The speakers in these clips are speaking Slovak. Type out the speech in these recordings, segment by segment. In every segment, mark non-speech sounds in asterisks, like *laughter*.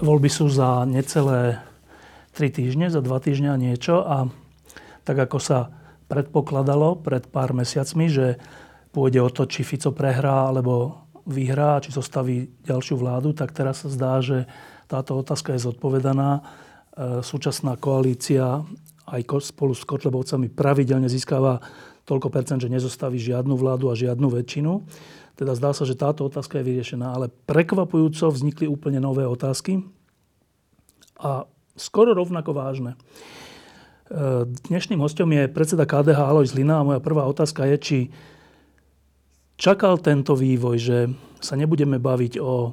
Voľby sú za necelé 3 týždne, za 2 týždňa niečo a tak ako sa predpokladalo pred pár mesiacmi, že pôjde o to, či Fico prehrá alebo vyhrá, či zostaví ďalšiu vládu, tak teraz sa zdá, že táto otázka je zodpovedaná. E, súčasná koalícia aj spolu s Kotlebovcami pravidelne získava toľko percent, že nezostaví žiadnu vládu a žiadnu väčšinu. Teda zdá sa, že táto otázka je vyriešená. Ale prekvapujúco vznikli úplne nové otázky, a skoro rovnako vážne. E, dnešným hostom je predseda KDH Alois Lina a moja prvá otázka je, či čakal tento vývoj, že sa nebudeme baviť o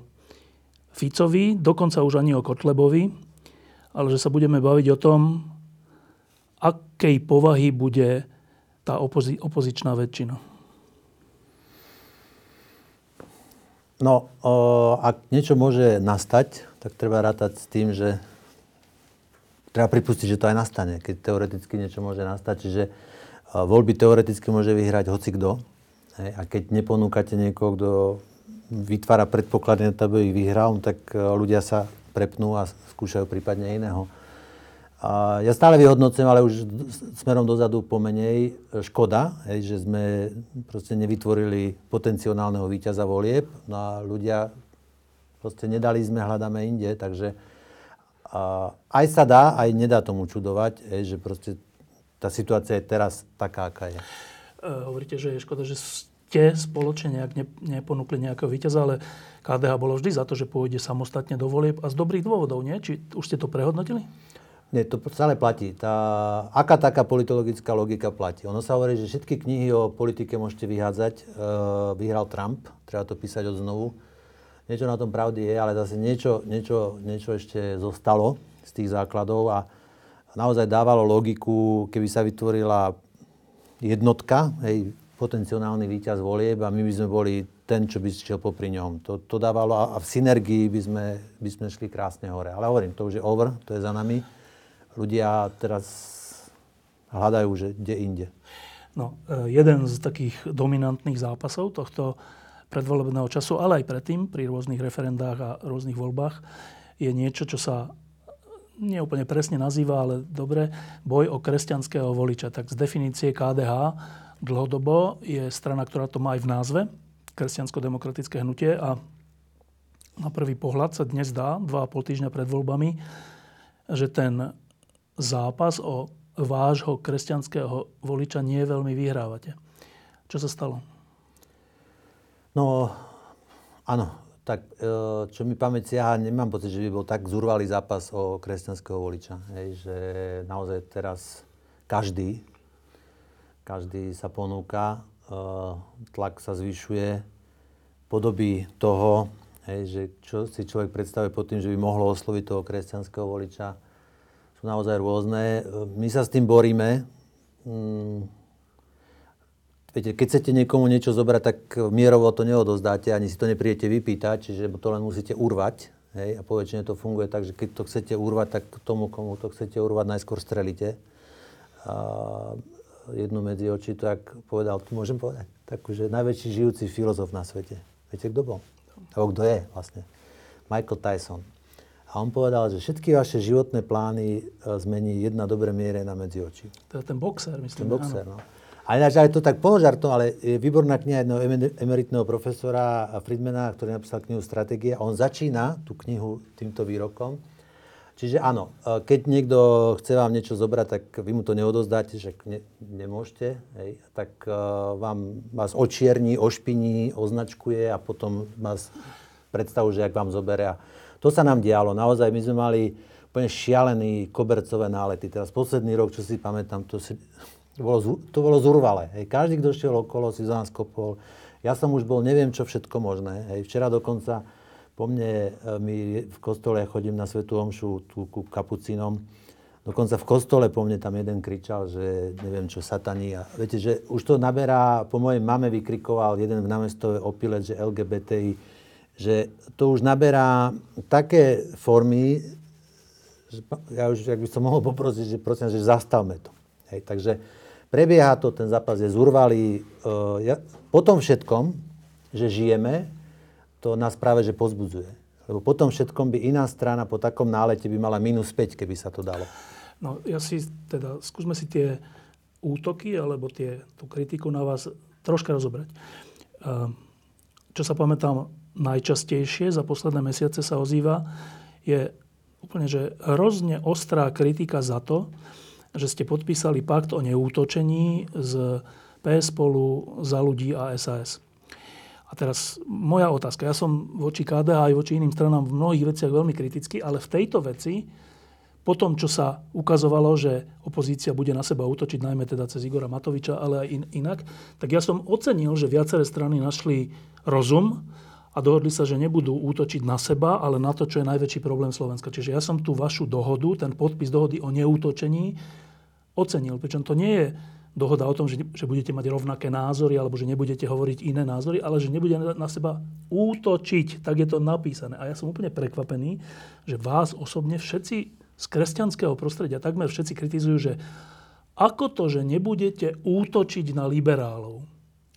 Ficovi, dokonca už ani o Kotlebovi, ale že sa budeme baviť o tom, akej povahy bude tá opozi- opozičná väčšina. No, o, ak niečo môže nastať, tak treba rátať s tým, že treba pripustiť, že to aj nastane, keď teoreticky niečo môže nastať. Čiže voľby teoreticky môže vyhrať hoci kto. A keď neponúkate niekoho, kto vytvára predpoklady na to, aby ich vyhral, no tak ľudia sa prepnú a skúšajú prípadne iného. A ja stále vyhodnocujem, ale už smerom dozadu pomenej e, škoda, hej, že sme proste nevytvorili potenciálneho víťaza volieb. No a ľudia proste nedali sme, hľadáme inde, takže a aj sa dá, aj nedá tomu čudovať, že proste tá situácia je teraz taká, aká je. E, hovoríte, že je škoda, že ste spoločne nejak ne, neponúkli nejakého víťaza, ale KDH bolo vždy za to, že pôjde samostatne do volieb a z dobrých dôvodov, nie? Či už ste to prehodnotili? Nie, to stále platí. Tá, aká taká politologická logika platí? Ono sa hovorí, že všetky knihy o politike môžete vyhádzať. E, vyhral Trump, treba to písať od znovu niečo na tom pravdy je, ale zase niečo, niečo, niečo ešte zostalo z tých základov a naozaj dávalo logiku, keby sa vytvorila jednotka, hej, potenciálny víťaz volieb a my by sme boli ten, čo by šiel popri ňom. To, to dávalo a v synergii by sme, by sme šli krásne hore. Ale hovorím, to už je over, to je za nami. Ľudia teraz hľadajú, že kde inde. No, e, jeden z takých dominantných zápasov tohto predvolebného času, ale aj predtým, pri rôznych referendách a rôznych voľbách, je niečo, čo sa neúplne presne nazýva, ale dobre, boj o kresťanského voliča. Tak z definície KDH dlhodobo je strana, ktorá to má aj v názve, kresťansko-demokratické hnutie a na prvý pohľad sa dnes dá, dva a pol týždňa pred voľbami, že ten zápas o vášho kresťanského voliča nie veľmi vyhrávate. Čo sa stalo? No, áno, tak e, čo mi pamäť siaha, nemám pocit, že by bol tak zurvalý zápas o kresťanského voliča. Hej, že naozaj teraz každý, každý sa ponúka, e, tlak sa zvyšuje, podoby toho, hej, že čo si človek predstavuje pod tým, že by mohlo osloviť toho kresťanského voliča, sú naozaj rôzne. My sa s tým boríme. Mm, Viete, keď chcete niekomu niečo zobrať, tak mierovo to neodozdáte, ani si to nepríjete vypýtať, čiže to len musíte urvať. Hej, a poväčšine to funguje tak, že keď to chcete urvať, tak tomu, komu to chcete urvať, najskôr strelíte. A jednu medzi oči, tak povedal, tu môžem povedať, takú, že najväčší žijúci filozof na svete. Viete, kto bol? Alebo kto je vlastne? Michael Tyson. A on povedal, že všetky vaše životné plány e, zmení jedna dobré miere na medzi oči. To je ten boxer, myslím. Ten boxer, no. A ináč aj to tak položartom, ale je výborná kniha jedného emeritného profesora Friedmana, ktorý napísal knihu Stratégie. On začína tú knihu týmto výrokom. Čiže áno, e, keď niekto chce vám niečo zobrať, tak vy mu to neodozdáte, že ne, nemôžete, hej, tak uh, vám, vás očierni, ošpiní, označkuje a potom vás predstavu, že ak vám zoberie. To sa nám dialo. Naozaj my sme mali úplne šialený kobercové nálety. Teraz posledný rok, čo si pamätám, to si, to bolo, to bolo zurvalé. Hej. Každý, kto šiel okolo, si za nás kopol. Ja som už bol, neviem čo všetko možné. Hej. Včera dokonca Po mne, e, my v kostole chodím na Svetú Omšu tu ku kapucínom. Dokonca v kostole po mne tam jeden kričal, že neviem čo, sataní. A viete, že už to naberá, po mojej mame vykrikoval jeden v námestove opilec, že LGBTI, že to už naberá také formy, že ja už, ak by som mohol poprosiť, že prosím, že zastavme to. Hej, takže prebieha to, ten zápas je zurvalý. Uh, ja, po tom všetkom, že žijeme, to nás práve že pozbudzuje. Lebo potom všetkom by iná strana po takom nálete by mala minus 5, keby sa to dalo. No ja si teda, skúsme si tie útoky alebo tie, tú kritiku na vás troška rozobrať. Čo sa pamätám najčastejšie za posledné mesiace sa ozýva, je úplne, že hrozne ostrá kritika za to, že ste podpísali pakt o neútočení z PS spolu za ľudí a SAS. A teraz moja otázka. Ja som voči KDH aj voči iným stranám v mnohých veciach veľmi kritický, ale v tejto veci, po tom, čo sa ukazovalo, že opozícia bude na seba útočiť, najmä teda cez Igora Matoviča, ale aj in, inak, tak ja som ocenil, že viaceré strany našli rozum a dohodli sa, že nebudú útočiť na seba, ale na to, čo je najväčší problém Slovenska. Čiže ja som tú vašu dohodu, ten podpis dohody o neútočení, ocenil. Pričom to nie je dohoda o tom, že, že budete mať rovnaké názory alebo že nebudete hovoriť iné názory, ale že nebude na seba útočiť. Tak je to napísané. A ja som úplne prekvapený, že vás osobne všetci z kresťanského prostredia, takmer všetci kritizujú, že ako to, že nebudete útočiť na liberálov.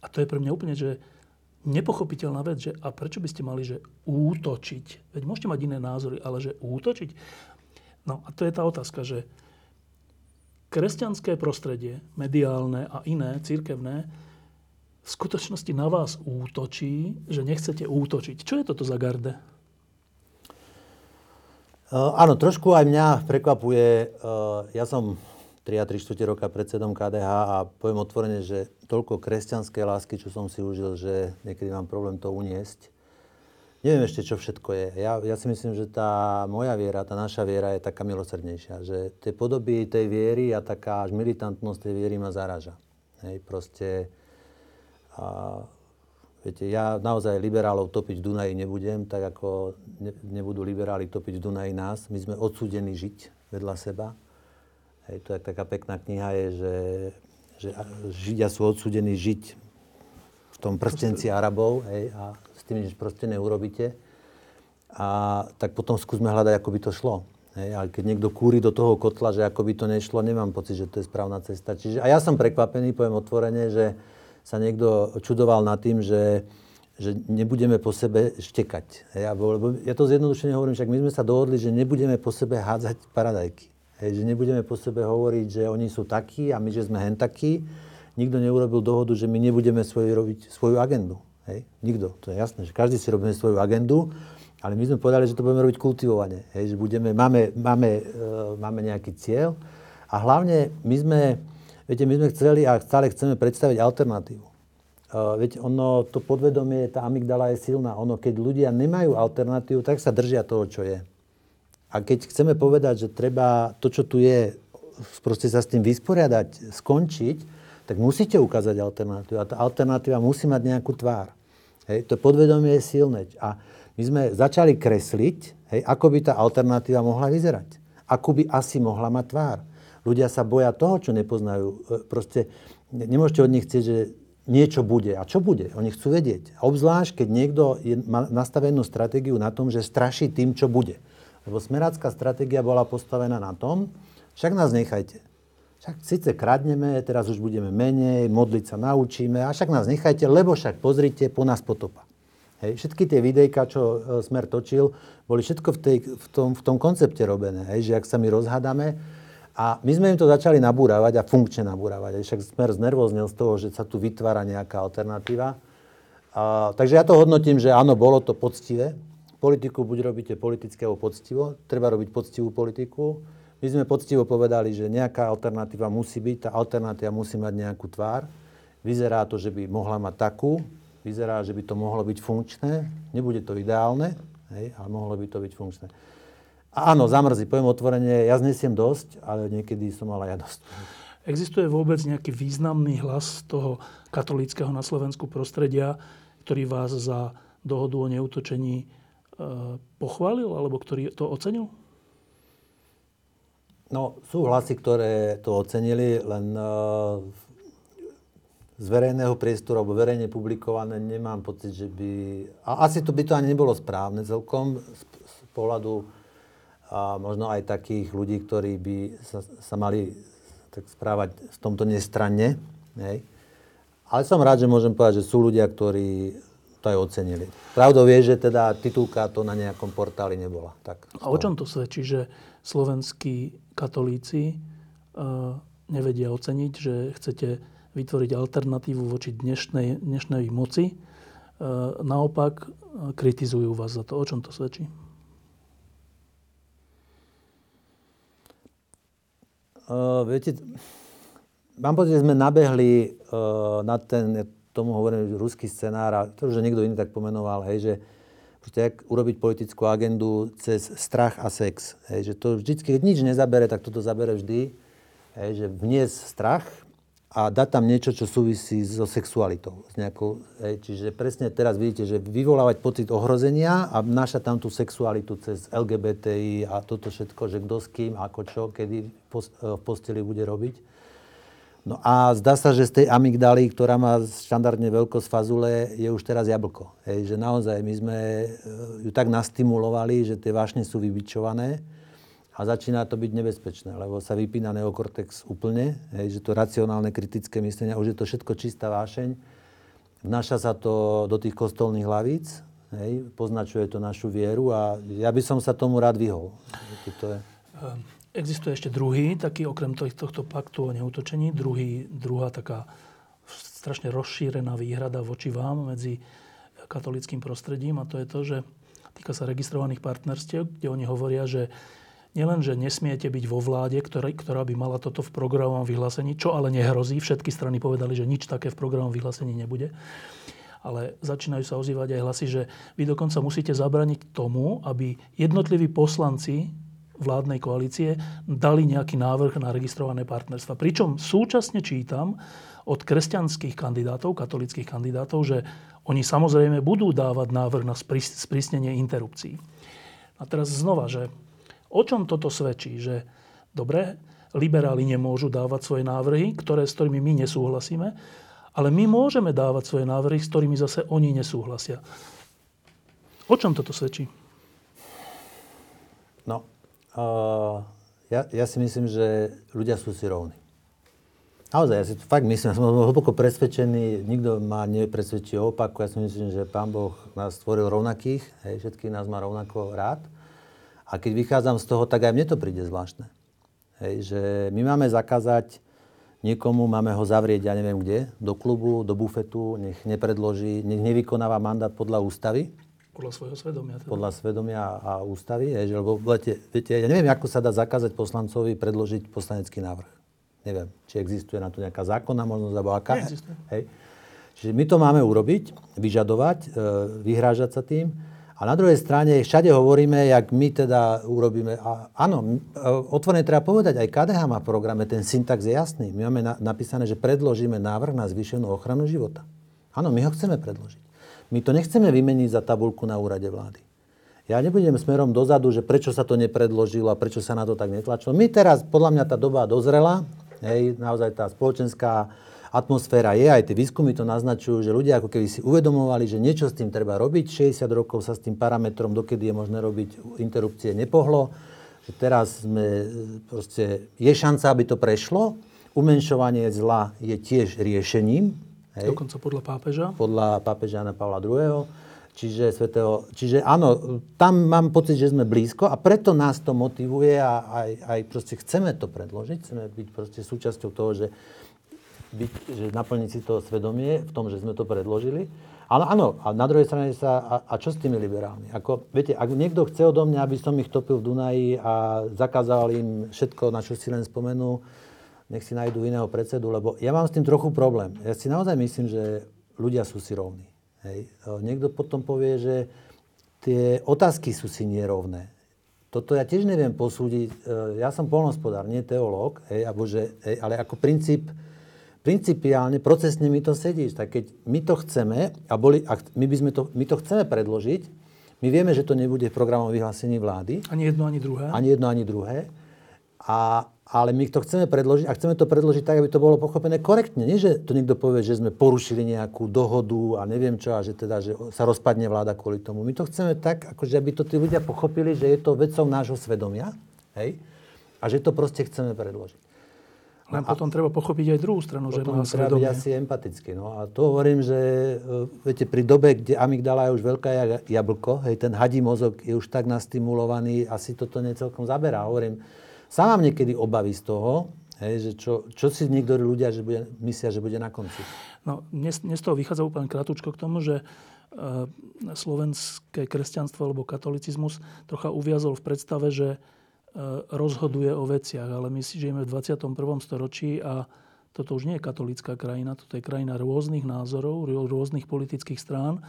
A to je pre mňa úplne, že nepochopiteľná vec, že a prečo by ste mali, že útočiť? Veď môžete mať iné názory, ale že útočiť? No a to je tá otázka, že kresťanské prostredie, mediálne a iné, církevné, v skutočnosti na vás útočí, že nechcete útočiť. Čo je toto za garde? Áno, trošku aj mňa prekvapuje. Uh, ja som 3 a 3 čtvrte roka predsedom KDH a poviem otvorene, že toľko kresťanskej lásky, čo som si užil, že niekedy mám problém to uniesť neviem ešte, čo všetko je. Ja, ja si myslím, že tá moja viera, tá naša viera je taká milosrdnejšia. Že tie podoby tej viery a taká až militantnosť tej viery ma zaraža. Hej, proste... A, viete, ja naozaj liberálov topiť v Dunaji nebudem, tak ako ne, nebudú liberáli topiť v Dunaji nás. My sme odsúdení žiť vedľa seba. Hej, to je taká pekná kniha, je, že, že Židia sú odsúdení žiť v tom prstenci Arabov hej, a tým nič proste neurobíte. A tak potom skúsme hľadať, ako by to šlo. Hej, ale keď niekto kúri do toho kotla, že ako by to nešlo, nemám pocit, že to je správna cesta. Čiže, a ja som prekvapený, poviem otvorene, že sa niekto čudoval nad tým, že, že nebudeme po sebe štekať. Hej, lebo ja to zjednodušene hovorím, však my sme sa dohodli, že nebudeme po sebe hádzať paradajky. Hej, že nebudeme po sebe hovoriť, že oni sú takí a my, že sme hen takí. Nikto neurobil dohodu, že my nebudeme svoj, robiť svoju agendu. Hej? Nikto. To je jasné, že každý si robíme svoju agendu, ale my sme povedali, že to budeme robiť kultivovane. Hej? Že budeme, máme, máme, uh, máme nejaký cieľ a hlavne my sme, viete, my sme chceli a stále chceme predstaviť alternatívu. Uh, viete, ono, to podvedomie, tá amygdala je silná. Ono, keď ľudia nemajú alternatívu, tak sa držia toho, čo je. A keď chceme povedať, že treba to, čo tu je, proste sa s tým vysporiadať, skončiť, tak musíte ukázať alternatívu. A tá alternatíva musí mať nejakú tvár. Hej, to podvedomie je silné. A my sme začali kresliť, hej, ako by tá alternatíva mohla vyzerať. Ako by asi mohla mať tvár. Ľudia sa boja toho, čo nepoznajú. E, proste nemôžete od nich chcieť, že niečo bude. A čo bude? Oni chcú vedieť. Obzvlášť, keď niekto je, má nastavenú stratégiu na tom, že straší tým, čo bude. Lebo smerácká stratégia bola postavená na tom, však nás nechajte. Však síce kradneme, teraz už budeme menej, modliť sa naučíme, a však nás nechajte, lebo však pozrite, po nás potopa. Hej, všetky tie videjka, čo e, Smer točil, boli všetko v, tej, v, tom, v tom koncepte robené, hej, že ak sa my rozhádame. A my sme im to začali nabúravať a funkčne nabúravať. Hej, však Smer znervoznil z toho, že sa tu vytvára nejaká alternatíva. A, takže ja to hodnotím, že áno, bolo to poctivé. Politiku buď robíte politické alebo poctivo. Treba robiť poctivú politiku. My sme poctivo povedali, že nejaká alternatíva musí byť, tá alternatíva musí mať nejakú tvár. Vyzerá to, že by mohla mať takú, vyzerá, že by to mohlo byť funkčné. Nebude to ideálne, hej, ale mohlo by to byť funkčné. A áno, zamrzí, poviem otvorene, ja znesiem dosť, ale niekedy som mal aj ja dosť. Existuje vôbec nejaký významný hlas toho katolického na Slovensku prostredia, ktorý vás za dohodu o neutočení pochválil alebo ktorý to ocenil? No, sú hlasy, ktoré to ocenili, len uh, z verejného priestoru alebo verejne publikované nemám pocit, že by... A asi to by to ani nebolo správne celkom z, z pohľadu a možno aj takých ľudí, ktorí by sa, sa mali tak správať v tomto nestranne. Hej. Ale som rád, že môžem povedať, že sú ľudia, ktorí to aj ocenili. Pravdou je, že teda titulka to na nejakom portáli nebola. Tak, a o čom to svedčí, že slovenskí katolíci uh, nevedia oceniť, že chcete vytvoriť alternatívu voči dnešnej, dnešnej moci. Uh, naopak uh, kritizujú vás za to. O čom to svedčí? Uh, viete, mám pocit, že sme nabehli uh, na ten, tomu hovorím, ruský scenár, a to už niekto iný tak pomenoval, hej, že proste jak urobiť politickú agendu cez strach a sex. Hej, že to vždy, keď nič nezabere, tak toto zabere vždy. Hej, že vniesť strach a dať tam niečo, čo súvisí so sexualitou. S nejakou, hej, čiže presne teraz vidíte, že vyvolávať pocit ohrozenia a vnášať tam tú sexualitu cez LGBTI a toto všetko, že kto s kým, ako čo, kedy v posteli bude robiť. No a zdá sa, že z tej amygdaly, ktorá má štandardne veľkosť fazule, je už teraz jablko. Hej, že naozaj my sme e, ju tak nastimulovali, že tie vášne sú vybičované a začína to byť nebezpečné, lebo sa vypína neokortex úplne, hej, že to racionálne kritické myslenie, už je to všetko čistá vášeň. Vnáša sa to do tých kostolných hlavíc, hej, poznačuje to našu vieru a ja by som sa tomu rád vyhol. To je... Existuje ešte druhý, taký okrem tohto paktu o neutočení, druhý, druhá taká strašne rozšírená výhrada voči vám medzi katolickým prostredím a to je to, že týka sa registrovaných partnerstiev, kde oni hovoria, že nielen, že nesmiete byť vo vláde, ktorá, ktorá by mala toto v programovom vyhlásení, čo ale nehrozí, všetky strany povedali, že nič také v programovom vyhlásení nebude, ale začínajú sa ozývať aj hlasy, že vy dokonca musíte zabraniť tomu, aby jednotliví poslanci vládnej koalície dali nejaký návrh na registrované partnerstva. Pričom súčasne čítam od kresťanských kandidátov, katolických kandidátov, že oni samozrejme budú dávať návrh na sprísnenie interrupcií. A teraz znova, že o čom toto svedčí? Že dobre, liberáli nemôžu dávať svoje návrhy, ktoré, s ktorými my nesúhlasíme, ale my môžeme dávať svoje návrhy, s ktorými zase oni nesúhlasia. O čom toto svedčí? No, Ja, ja si myslím, že ľudia sú si rovní. Naozaj, ja si to fakt myslím, ja som hlboko presvedčený, nikto ma nepresvedčí o opaku, ja si myslím, že Pán Boh nás stvoril rovnakých, hej, všetkých nás má rovnako rád. A keď vychádzam z toho, tak aj mne to príde zvláštne. Hej, že my máme zakázať niekomu, máme ho zavrieť, ja neviem kde, do klubu, do bufetu, nech nepredloží, nech nevykonáva mandát podľa ústavy. Podľa svojho svedomia. Teda. Podľa svedomia a ústavy. Je, že, lebo, viete, viete, ja neviem, ako sa dá zakázať poslancovi predložiť poslanecký návrh. Neviem, či existuje na to nejaká zákonná možnosť, alebo aká. Neexistuje. Hej. Čiže my to máme urobiť, vyžadovať, e, vyhrážať sa tým. A na druhej strane všade hovoríme, jak my teda urobíme. A áno, e, otvorene treba povedať, aj KDH má v programe, ten syntax je jasný. My máme na, napísané, že predložíme návrh na zvýšenú ochranu života. Áno, my ho chceme predložiť. My to nechceme vymeniť za tabulku na úrade vlády. Ja nebudem smerom dozadu, že prečo sa to nepredložilo a prečo sa na to tak netlačilo. My teraz, podľa mňa tá doba dozrela, hej, naozaj tá spoločenská atmosféra je, aj tie výskumy to naznačujú, že ľudia ako keby si uvedomovali, že niečo s tým treba robiť. 60 rokov sa s tým parametrom, dokedy je možné robiť interrupcie, nepohlo. Že teraz sme, proste, je šanca, aby to prešlo. Umenšovanie zla je tiež riešením, Hej. Dokonca podľa pápeža? Podľa pápeža Jana Pavla II. Čiže, svetého, čiže áno, tam mám pocit, že sme blízko a preto nás to motivuje a aj, aj proste chceme to predložiť, chceme byť proste súčasťou toho, že, byť, že naplniť si to svedomie v tom, že sme to predložili. Ale áno, a na druhej strane sa, a, a čo s tými liberálmi? Ako, viete, ak niekto chce odo mňa, aby som ich topil v Dunaji a zakázal im všetko, na čo si len spomenú, nech si nájdú iného predsedu, lebo ja mám s tým trochu problém. Ja si naozaj myslím, že ľudia sú si rovní. Hej. Niekto potom povie, že tie otázky sú si nerovné. Toto ja tiež neviem posúdiť. E, ja som polnospodár, nie teológ, hej, alebo že, hej, ale ako princíp, principiálne, procesne mi to sedí. Tak keď my to chceme, a, boli, a my, by sme to, my to chceme predložiť, My vieme, že to nebude v programovom vyhlásení vlády. Ani jedno, ani druhé. Ani jedno, ani druhé. A, ale my to chceme predložiť a chceme to predložiť tak, aby to bolo pochopené korektne. Nie, že to niekto povie, že sme porušili nejakú dohodu a neviem čo a že, teda, že sa rozpadne vláda kvôli tomu. My to chceme tak, akože aby to tí ľudia pochopili, že je to vecou nášho svedomia. Hej? A že to proste chceme predložiť. Len potom treba pochopiť aj druhú stranu, že má treba byť asi empatický. No a to hovorím, že e, viete, pri dobe, kde amygdala je už veľká jablko, hej, ten hadí mozog je už tak nastimulovaný, asi toto necelkom zaberá. Hovorím, sám mám niekedy obavy z toho, hej, že čo, čo si niektorí ľudia že bude, myslia, že bude na konci. No, dnes, dnes toho vychádza úplne krátko k tomu, že e, slovenské kresťanstvo alebo katolicizmus trocha uviazol v predstave, že E, rozhoduje o veciach, ale my si žijeme v 21. storočí a toto už nie je katolická krajina, toto je krajina rôznych názorov, rôznych politických strán,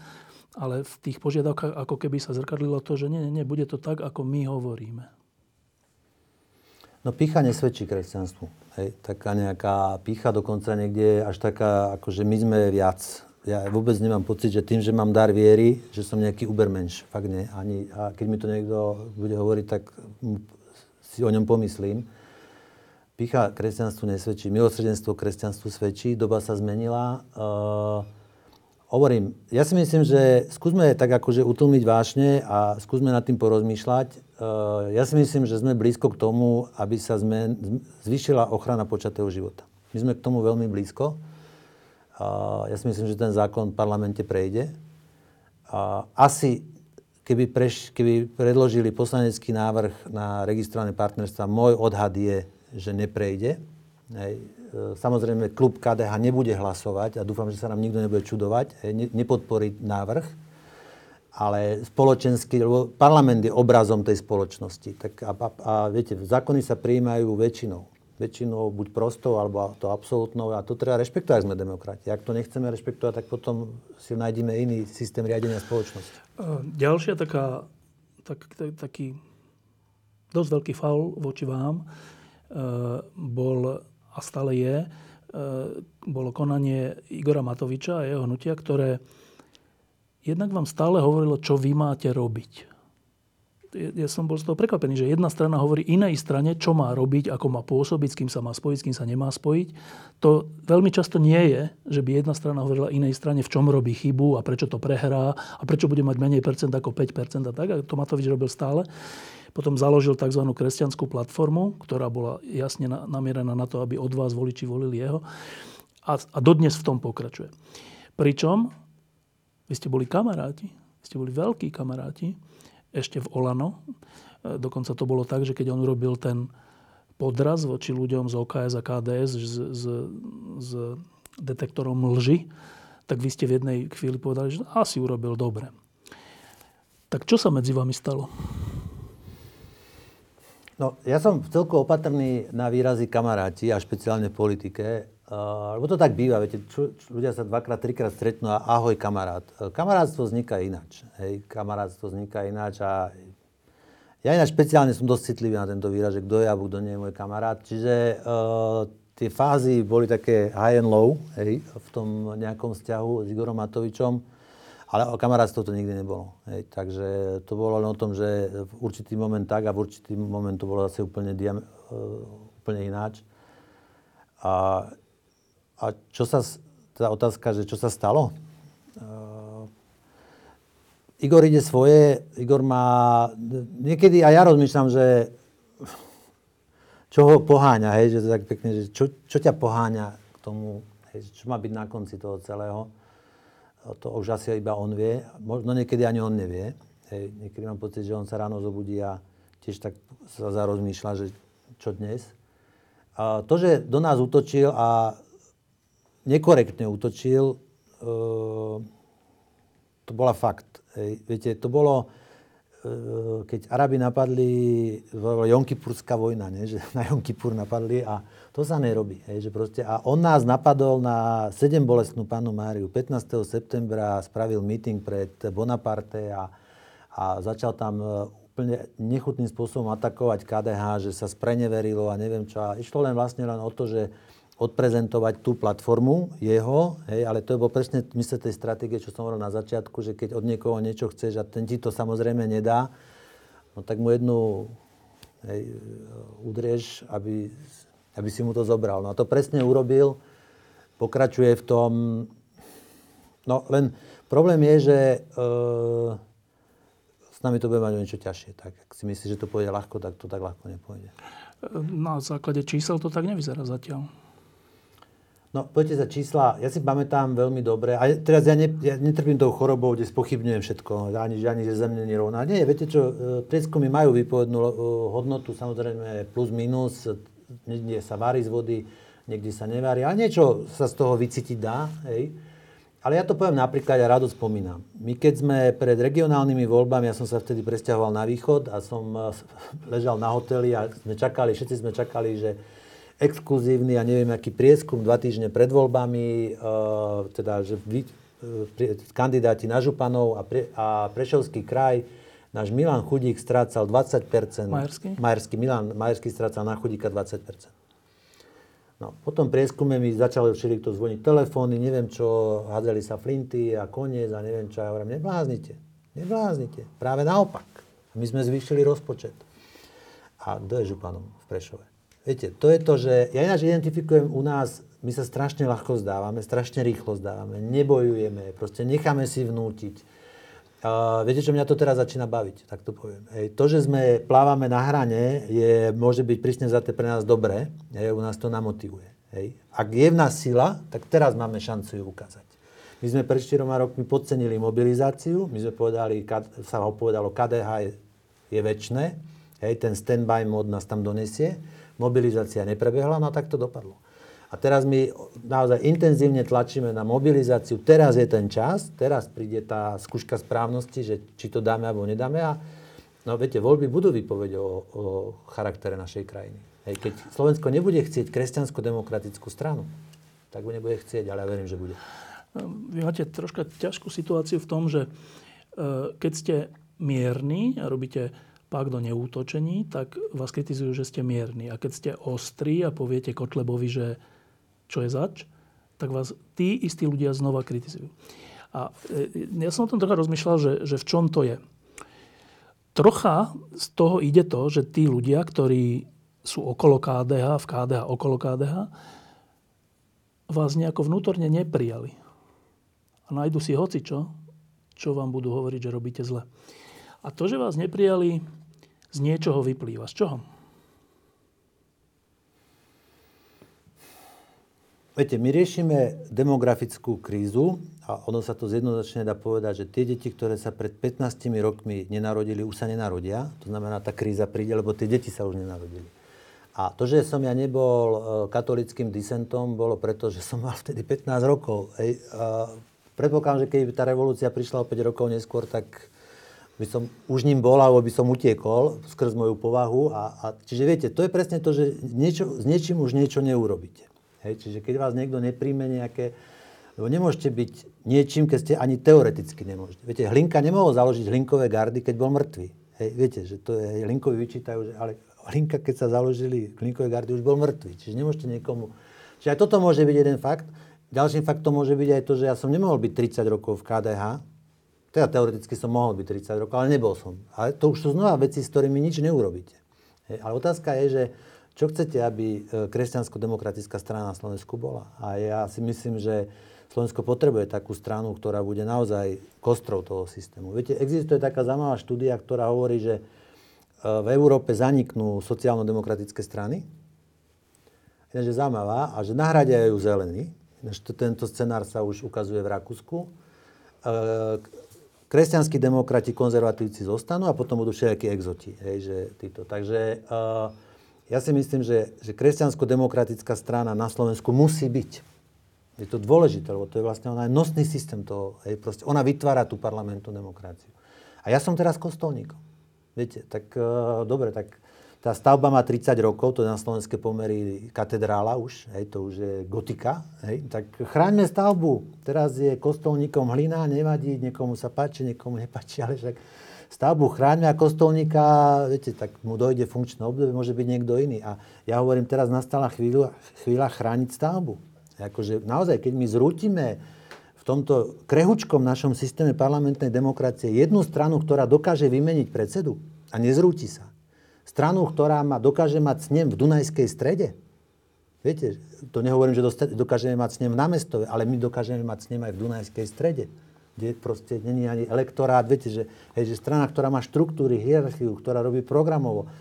ale v tých požiadavkách ako keby sa zrkadlilo to, že nie, nie, bude to tak, ako my hovoríme. No pícha nesvedčí kresťanstvu. Hej, taká nejaká pícha dokonca niekde až taká, ako že my sme viac. Ja vôbec nemám pocit, že tým, že mám dar viery, že som nejaký ubermenš. Fakt nie. Ani, a keď mi to niekto bude hovoriť, tak si o ňom pomyslím. Pícha kresťanstvu nesvedčí, milosrdenstvo kresťanstvu svedčí, doba sa zmenila. Uh, ja si myslím, že skúsme tak akože utlmiť vášne a skúsme nad tým porozmýšľať. Uh, ja si myslím, že sme blízko k tomu, aby sa zmen, zvýšila ochrana počatého života. My sme k tomu veľmi blízko. Uh, ja si myslím, že ten zákon v parlamente prejde. Uh, asi keby, preš, keby predložili poslanecký návrh na registrované partnerstva, môj odhad je, že neprejde. Hej. E, samozrejme, klub KDH nebude hlasovať a dúfam, že sa nám nikto nebude čudovať, hej, nepodporiť návrh, ale spoločenský, lebo parlament je obrazom tej spoločnosti. Tak a, a, a viete, zákony sa prijímajú väčšinou väčšinou buď prostou, alebo to absolútnou. A to treba rešpektovať, sme demokrati. Ak to nechceme rešpektovať, tak potom si nájdeme iný systém riadenia spoločnosti. Ďalšia taká, tak, tak, taký dosť veľký faul voči vám e, bol a stále je, e, bolo konanie Igora Matoviča a jeho hnutia, ktoré jednak vám stále hovorilo, čo vy máte robiť ja som bol z toho prekvapený, že jedna strana hovorí inej strane, čo má robiť, ako má pôsobiť, s kým sa má spojiť, s kým sa nemá spojiť. To veľmi často nie je, že by jedna strana hovorila inej strane, v čom robí chybu a prečo to prehrá a prečo bude mať menej percent ako 5% a tak. A to Matovič robil stále. Potom založil tzv. kresťanskú platformu, ktorá bola jasne namierená na to, aby od vás voliči volili jeho. A, a dodnes v tom pokračuje. Pričom vy ste boli kamaráti, vy ste boli veľkí kamaráti ešte v Olano. E, dokonca to bolo tak, že keď on urobil ten podraz voči ľuďom z OKS a KDS s, s, s detektorom lži, tak vy ste v jednej chvíli povedali, že asi urobil dobre. Tak čo sa medzi vami stalo? No, ja som celku opatrný na výrazy kamaráti a špeciálne v politike. Uh, lebo to tak býva, viete, čo, čo, ľudia sa dvakrát, trikrát stretnú a ahoj kamarát. Uh, kamarátstvo vzniká ináč. Hej, kamarátstvo vzniká ináč a ja ináč špeciálne som dosť citlivý na tento výraz, že kto je alebo kto nie je môj kamarát. Čiže uh, tie fázy boli také high and low hej, v tom nejakom vzťahu s Igorom Matovičom, ale o kamarátstvo to nikdy nebolo. Hej, takže to bolo len o tom, že v určitý moment tak a v určitý moment to bolo zase úplne, diam, uh, úplne ináč. A a čo sa, tá otázka, že čo sa stalo? Uh, Igor ide svoje, Igor má, niekedy aj ja rozmýšľam, že čo ho poháňa, hej, že to tak pekne, že čo, čo ťa poháňa k tomu, hej, čo má byť na konci toho celého. To už asi iba on vie, možno niekedy ani on nevie. Hej, niekedy mám pocit, že on sa ráno zobudí a tiež tak sa zarozmýšľa, že čo dnes. A to, že do nás útočil a nekorektne útočil, e, to bola fakt. Viete, to bolo, e, keď Arabi napadli, Jonkypurská vojna, nie? že *laughs* na Jonkipur napadli a to sa nerobí. Hej, že proste, a on nás napadol na 7 bolestnú panu Máriu. 15. septembra spravil meeting pred Bonaparte a, a začal tam e, úplne nechutným spôsobom atakovať KDH, že sa spreneverilo a neviem čo. A išlo len vlastne len o to, že odprezentovať tú platformu jeho, hej, ale to je bol presne mysle tej stratégie, čo som hovoril na začiatku, že keď od niekoho niečo chceš a ten ti to samozrejme nedá, no tak mu jednu hej, udrieš, aby, aby si mu to zobral. No a to presne urobil, pokračuje v tom, no len problém je, že e, s nami to bude mať niečo ťažšie. Tak ak si myslíš, že to pôjde ľahko, tak to tak ľahko nepôjde. Na základe čísel to tak nevyzerá zatiaľ. No, poďte za čísla. Ja si pamätám veľmi dobre. A teraz ja, ne, ja netrpím tou chorobou, kde spochybňujem všetko. Ani, ani že zem nie rovná. Nie, viete čo, e, prieskumy majú vypovednú e, hodnotu, samozrejme plus minus. Niekde sa varí z vody, niekde sa nevarí. Ale niečo sa z toho vycítiť dá. Hej. Ale ja to poviem napríklad, ja rádo spomínam. My keď sme pred regionálnymi voľbami, ja som sa vtedy presťahoval na východ a som e, ležal na hoteli a sme čakali, všetci sme čakali, že exkluzívny a neviem aký prieskum dva týždne pred voľbami, uh, teda, že vy, uh, kandidáti na Županov a, pre, a Prešovský kraj, náš Milan Chudík strácal 20%. Majerský? Majerský, Milan Majerský strácal na Chudíka 20%. No, potom prieskume mi začali všelikto zvoniť telefóny, neviem čo, hádzali sa flinty a koniec a neviem čo. Ja hovorím, nebláznite, nebláznite. Práve naopak. My sme zvýšili rozpočet. A kto je županom v Prešove? Viete, to je to, že ja ináč identifikujem u nás, my sa strašne ľahko zdávame, strašne rýchlo zdávame, nebojujeme, proste necháme si vnútiť. Uh, viete, čo mňa to teraz začína baviť, tak to poviem. Hej, to, že sme plávame na hrane, je, môže byť prísne za pre nás dobré, hej, u nás to namotivuje. Hej. Ak je v nás sila, tak teraz máme šancu ju ukázať. My sme pred 4 rokmi podcenili mobilizáciu, my sme povedali, sa ho povedalo, KDH je, je väčšné, hej, ten standby mod nás tam donesie mobilizácia neprebehla, no a tak to dopadlo. A teraz my naozaj intenzívne tlačíme na mobilizáciu. Teraz je ten čas, teraz príde tá skúška správnosti, že či to dáme alebo nedáme. A no viete, voľby budú vypovedať o, o charaktere našej krajiny. Hej, keď Slovensko nebude chcieť kresťansko-demokratickú stranu, tak ho nebude chcieť, ale ja verím, že bude. Vy máte troška ťažkú situáciu v tom, že e, keď ste mierni a robíte pak do neútočení, tak vás kritizujú, že ste mierni. A keď ste ostrí a poviete Kotlebovi, že čo je zač, tak vás tí istí ľudia znova kritizujú. A e, ja som o tom trocha rozmýšľal, že, že v čom to je. Trocha z toho ide to, že tí ľudia, ktorí sú okolo KDH, v KDH, okolo KDH, vás nejako vnútorne neprijali. A nájdu si hoci čo, čo vám budú hovoriť, že robíte zle. A to, že vás neprijali, z niečoho vyplýva. Z čoho? Viete, my riešime demografickú krízu a ono sa to zjednoznačne dá povedať, že tie deti, ktoré sa pred 15 rokmi nenarodili, už sa nenarodia. To znamená, tá kríza príde, lebo tie deti sa už nenarodili. A to, že som ja nebol e, katolickým disentom, bolo preto, že som mal vtedy 15 rokov. Ej, predpokladám, že keby tá revolúcia prišla o 5 rokov neskôr, tak by som už ním bol, alebo by som utiekol skrz moju povahu. A, a, čiže viete, to je presne to, že niečo, s niečím už niečo neurobíte. Hej? Čiže keď vás niekto nepríjme nejaké... Lebo nemôžete byť niečím, keď ste ani teoreticky nemôžete. Viete, Hlinka nemohol založiť Hlinkové gardy, keď bol mŕtvý. Hej, viete, že to je, Hlinkovi vyčítajú, že ale Hlinka, keď sa založili Hlinkové gardy, už bol mŕtvý. Čiže nemôžete niekomu... Čiže aj toto môže byť jeden fakt. Ďalším faktom môže byť aj to, že ja som nemohol byť 30 rokov v KDH, teda teoreticky som mohol byť 30 rokov, ale nebol som. Ale to už sú znova veci, s ktorými nič neurobíte. Ale otázka je, že čo chcete, aby e, kresťansko-demokratická strana na Slovensku bola? A ja si myslím, že Slovensko potrebuje takú stranu, ktorá bude naozaj kostrou toho systému. Viete, existuje taká zaujímavá štúdia, ktorá hovorí, že e, v Európe zaniknú sociálno-demokratické strany. Je zaujímavá a že nahradia ju zelení. Tento scenár sa už ukazuje v Rakúsku e, kresťanskí demokrati, konzervatívci zostanú a potom budú všetky exoti. Hej, že títo. Takže uh, ja si myslím, že, že kresťansko-demokratická strana na Slovensku musí byť. Je to dôležité, lebo to je vlastne ona je nosný systém toho. Hej, proste ona vytvára tú parlamentnú demokraciu. A ja som teraz kostolníkom. Viete, tak uh, dobre, tak tá stavba má 30 rokov, to je na slovenské pomery katedrála už, hej, to už je gotika, hej, tak chráňme stavbu. Teraz je kostolníkom hlina, nevadí, niekomu sa páči, niekomu nepáči, ale však stavbu chráňme a kostolníka, viete, tak mu dojde funkčné obdobie, môže byť niekto iný. A ja hovorím, teraz nastala chvíľa, chvíľa chrániť stavbu. Akože naozaj, keď my zrútime v tomto krehučkom našom systéme parlamentnej demokracie jednu stranu, ktorá dokáže vymeniť predsedu a nezrúti sa. Stranu, ktorá má, dokáže mať snem v Dunajskej strede. Viete, to nehovorím, že dokážeme mať snem na mestove, ale my dokážeme mať snem aj v Dunajskej strede kde proste není ani elektorát. Viete, že, hej, že strana, ktorá má štruktúry, hierarchiu, ktorá robí programovo.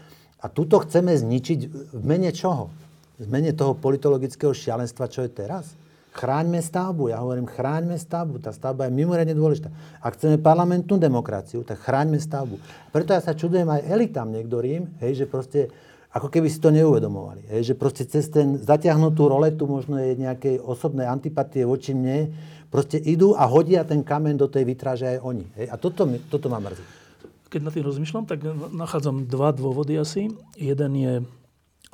A túto chceme zničiť v mene čoho? V mene toho politologického šialenstva, čo je teraz? Chráňme stavbu. Ja hovorím, chráňme stavbu. Tá stavba je mimoriadne dôležitá. Ak chceme parlamentnú demokraciu, tak chráňme stavbu. Preto ja sa čudujem aj elitám niektorým, hej, že proste ako keby si to neuvedomovali. Hej, že proste cez ten zatiahnutú roletu možno je nejakej osobnej antipatie voči mne, proste idú a hodia ten kamen do tej vytráže aj oni. Hej, a toto, toto ma mrzí. Keď na tým rozmýšľam, tak nachádzam dva dôvody asi. Jeden je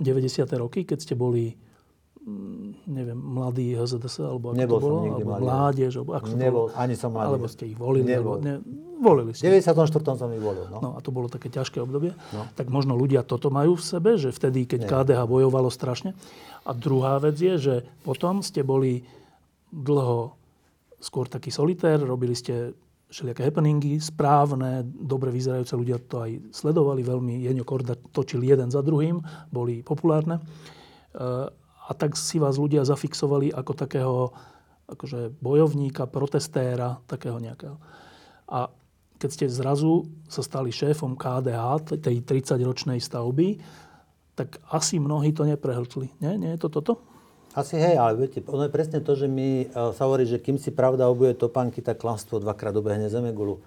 90. roky, keď ste boli neviem, mladý HZDS, alebo ako Nebol to bolo, alebo mladý. mládež, alebo ako to Nebol, ani som mladý. Alebo ste ich volili, Nebol. alebo ne, volili ste. V 94. som ich volil, no. no. a to bolo také ťažké obdobie. No. Tak možno ľudia toto majú v sebe, že vtedy, keď Nie. KDH bojovalo strašne. A druhá vec je, že potom ste boli dlho skôr taký solitér, robili ste všelijaké happeningy, správne, dobre vyzerajúce ľudia to aj sledovali veľmi. Jeňo Korda točil jeden za druhým, boli populárne. E, a tak si vás ľudia zafixovali ako takého akože bojovníka, protestéra, takého nejakého. A keď ste zrazu sa stali šéfom KDH, tej 30-ročnej stavby, tak asi mnohí to neprehltli. Nie? Nie je to toto? Asi hej, ale viete, ono je presne to, že my e, sa hovorí, že kým si pravda obuje topánky, tak klamstvo dvakrát dobehne zemegulu.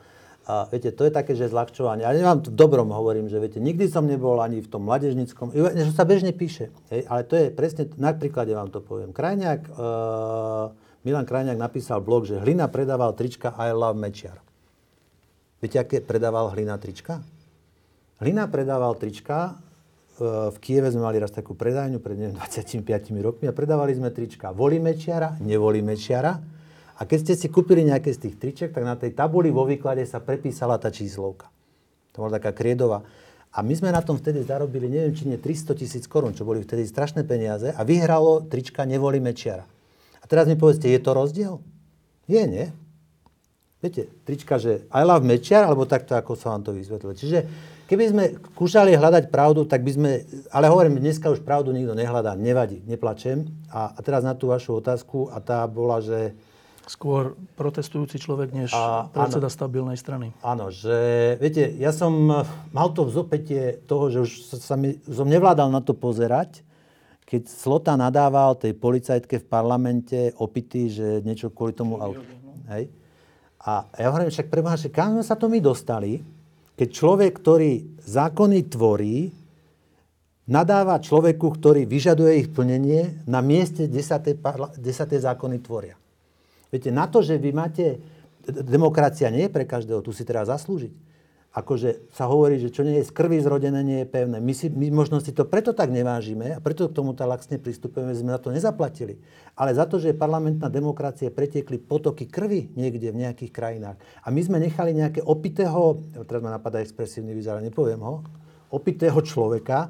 A viete, to je také, že zľahčovanie. Ja vám to dobrom hovorím, že viete, nikdy som nebol ani v tom mladežnickom, že sa bežne píše. Hej, ale to je presne, na príklade vám to poviem. Krajňák, uh, Milan Krajňák napísal blog, že Hlina predával trička I love Mečiar. Viete, aké predával Hlina trička? Hlina predával trička, uh, v Kieve sme mali raz takú predajňu pred neviem, *laughs* 25 rokmi a predávali sme trička. Volí Mečiara, nevolí Mečiara a keď ste si kúpili nejaké z tých triček, tak na tej tabuli vo výklade sa prepísala tá číslovka. To bola taká kriedová. A my sme na tom vtedy zarobili, neviem, či nie 300 tisíc korún, čo boli vtedy strašné peniaze a vyhralo trička Nevoli Mečiara. A teraz mi povedzte, je to rozdiel? Je, nie? Viete, trička, že I love Mečiar, alebo takto, ako sa vám to vysvetlil. Čiže keby sme kúšali hľadať pravdu, tak by sme, ale hovorím, dneska už pravdu nikto nehľadá, nevadí, neplačem. A, a teraz na tú vašu otázku, a tá bola, že skôr protestujúci človek, než a, predseda áno, stabilnej strany. Áno, že viete, ja som mal to vzopätie toho, že už sa mi, som nevládal na to pozerať, keď Slota nadával tej policajtke v parlamente opity, že niečo kvôli tomu autu. No. Hej? A ja hovorím, však preboha, že kam sme sa to my dostali, keď človek, ktorý zákony tvorí, nadáva človeku, ktorý vyžaduje ich plnenie na mieste, kde sa tie, kde sa tie zákony tvoria. Viete, na to, že vy máte... Demokracia nie je pre každého, tu si treba zaslúžiť. Akože sa hovorí, že čo nie je z krvi zrodené, nie je pevné. My, si, my možno si to preto tak nevážime a preto k tomu tak laxne pristupujeme, sme na to nezaplatili. Ale za to, že parlamentná demokracia pretiekli potoky krvi niekde v nejakých krajinách. A my sme nechali nejaké opitého, teraz ma napadá expresívny výzor, nepoviem ho, opitého človeka,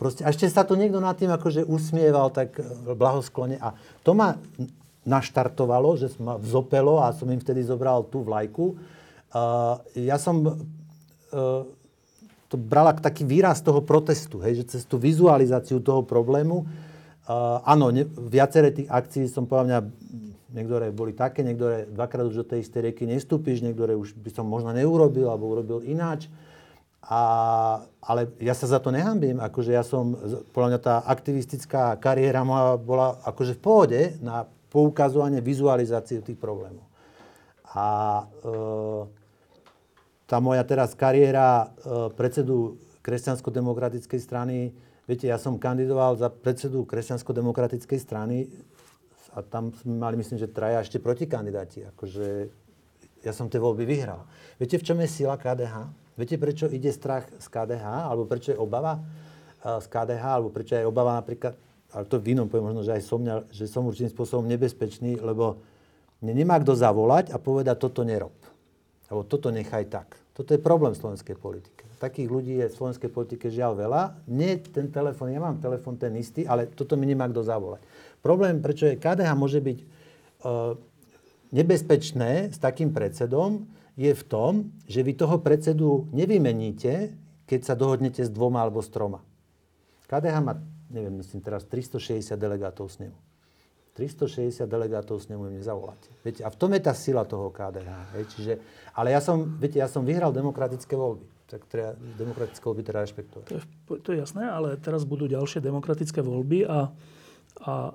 proste, a ešte sa to niekto nad tým akože usmieval tak blahosklone. A to ma naštartovalo, že ma vzopelo a som im vtedy zobral tú vlajku. Uh, ja som uh, to brala taký výraz toho protestu, hej, že cez tú vizualizáciu toho problému. Uh, áno, ne, viaceré tých akcií som povedal, mňa, niektoré boli také, niektoré dvakrát už do tej istej rieky nestúpiš, niektoré už by som možno neurobil alebo urobil ináč. A, ale ja sa za to nehambím, akože ja som, podľa mňa tá aktivistická kariéra moja bola akože v pohode na poukazovanie, vizualizáciu tých problémov. A e, tá moja teraz kariéra e, predsedu Kresťansko-demokratickej strany, viete, ja som kandidoval za predsedu Kresťansko-demokratickej strany a tam sme mali, myslím, že traja ešte protikandidáti. Akože ja som tie voľby vyhral. Viete, v čom je sila KDH? Viete, prečo ide strach z KDH? Alebo prečo je obava e, z KDH? Alebo prečo je obava napríklad ale to v inom poviem možno, že aj som, že som určitým spôsobom nebezpečný, lebo mne nemá kto zavolať a povedať, toto nerob. Alebo toto nechaj tak. Toto je problém slovenskej politike. Takých ľudí je v slovenskej politike žiaľ veľa. Nie ten telefon, ja mám telefon ten istý, ale toto mi nemá kto zavolať. Problém, prečo je KDH môže byť uh, nebezpečné s takým predsedom, je v tom, že vy toho predsedu nevymeníte, keď sa dohodnete s dvoma alebo s troma. KDH má, neviem, myslím teraz 360 delegátov s ním. 360 delegátov s ním nezavoláte. Viete, a v tom je tá sila toho KDH. Hej, čiže, ale ja som, viete, ja som vyhral demokratické voľby. Tak treba, demokratické voľby treba rešpektovať. To je, to je jasné, ale teraz budú ďalšie demokratické voľby a, a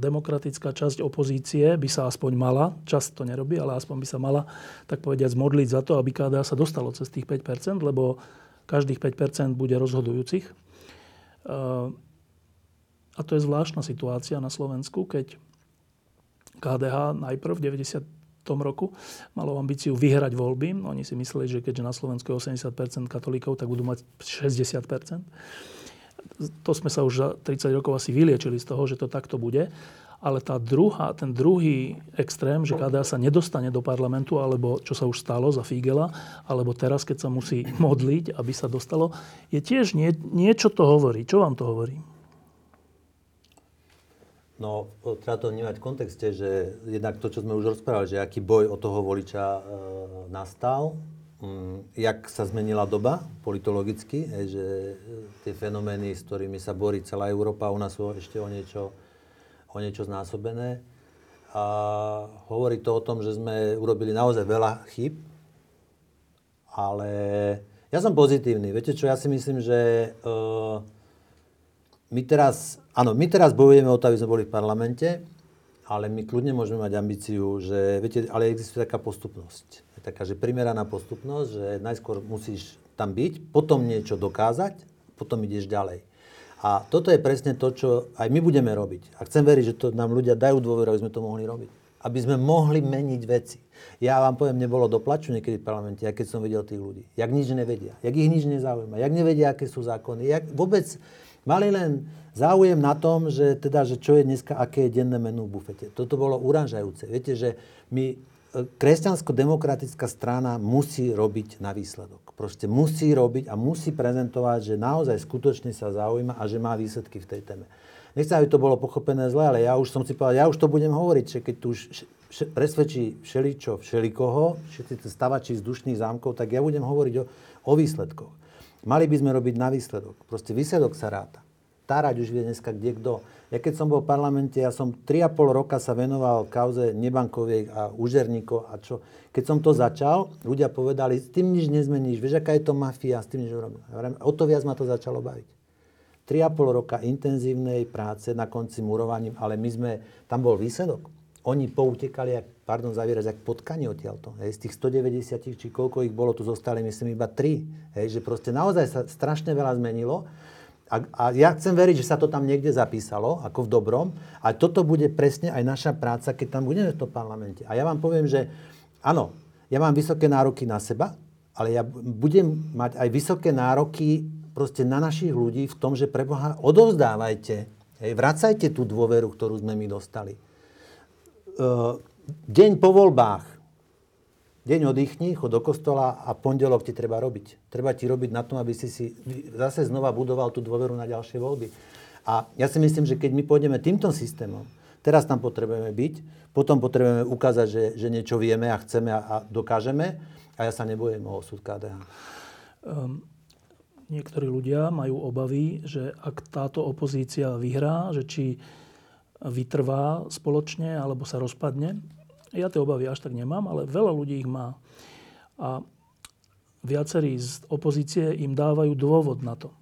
demokratická časť opozície by sa aspoň mala, čas to nerobí, ale aspoň by sa mala, tak povediať, zmodliť za to, aby KDA sa dostalo cez tých 5%, lebo každých 5% bude rozhodujúcich. A to je zvláštna situácia na Slovensku, keď KDH najprv v 90 roku malo ambíciu vyhrať voľby. Oni si mysleli, že keďže na Slovensku je 80 katolíkov, tak budú mať 60 To sme sa už za 30 rokov asi vyliečili z toho, že to takto bude. Ale tá druhá, ten druhý extrém, že KDA sa nedostane do parlamentu, alebo čo sa už stalo za Figela, alebo teraz, keď sa musí *laughs* modliť, aby sa dostalo, je tiež nie, niečo to hovorí. Čo vám to hovorí? No, treba to vnímať v kontexte, že jednak to, čo sme už rozprávali, že aký boj o toho voliča e, nastal, um, jak sa zmenila doba politologicky, že e, tie fenomény, s ktorými sa borí celá Európa, u nás sú ešte o niečo, o niečo znásobené. A hovorí to o tom, že sme urobili naozaj veľa chyb, ale ja som pozitívny. Viete čo, ja si myslím, že uh, my teraz, áno, my teraz bojujeme o to, aby sme boli v parlamente, ale my kľudne môžeme mať ambíciu, že, viete, ale existuje taká postupnosť. Taká, že primeraná postupnosť, že najskôr musíš tam byť, potom niečo dokázať, potom ideš ďalej. A toto je presne to, čo aj my budeme robiť. A chcem veriť, že to nám ľudia dajú dôveru, aby sme to mohli robiť. Aby sme mohli meniť veci. Ja vám poviem, nebolo doplaču niekedy v parlamente, ja keď som videl tých ľudí. Jak nič nevedia, jak ich nič nezaujíma, jak nevedia, aké sú zákony, jak vôbec Mali len záujem na tom, že, teda, že čo je dneska, aké je denné menu v bufete. Toto bolo uražajúce. Viete, že my, e, kresťansko-demokratická strana musí robiť na výsledok. Proste musí robiť a musí prezentovať, že naozaj skutočne sa zaujíma a že má výsledky v tej téme. Nechcem, aby to bolo pochopené zle, ale ja už som si povedal, ja už to budem hovoriť, že keď tu už presvedčí všeličo, všelikoho, všetci stavači z dušných zámkov, tak ja budem hovoriť o, o výsledkoch. Mali by sme robiť na výsledok. Proste výsledok sa ráta. Tárať už vie dneska kde kto. Ja keď som bol v parlamente, ja som 3,5 roka sa venoval kauze nebankoviek a úžerníkov a čo. Keď som to začal, ľudia povedali, s tým nič nezmeníš, vieš, aká je to mafia, s tým nič urobím. O to viac ma to začalo baviť. 3,5 roka intenzívnej práce na konci murovaním, ale my sme, tam bol výsledok. Oni poutekali, jak, pardon za jak potkani odtiaľto. Hej, z tých 190, či koľko ich bolo, tu zostali myslím iba 3. Hej, že proste naozaj sa strašne veľa zmenilo. A, a ja chcem veriť, že sa to tam niekde zapísalo, ako v dobrom. A toto bude presne aj naša práca, keď tam budeme v tom parlamente. A ja vám poviem, že áno, ja mám vysoké nároky na seba, ale ja budem mať aj vysoké nároky proste na našich ľudí v tom, že preboha odovzdávajte, hej, vracajte tú dôveru, ktorú sme my dostali. Eh, deň po voľbách, deň oddychni, chod do kostola a pondelok ti treba robiť. Treba ti robiť na tom, aby si si zase znova budoval tú dôveru na ďalšie voľby. A ja si myslím, že keď my pôjdeme týmto systémom, teraz tam potrebujeme byť, potom potrebujeme ukázať, že, že niečo vieme a chceme a, a dokážeme a ja sa nebojím o osud KDH. Um, ehm, niektorí ľudia majú obavy, že ak táto opozícia vyhrá, že či vytrvá spoločne alebo sa rozpadne. Ja tie obavy až tak nemám, ale veľa ľudí ich má. A viacerí z opozície im dávajú dôvod na to.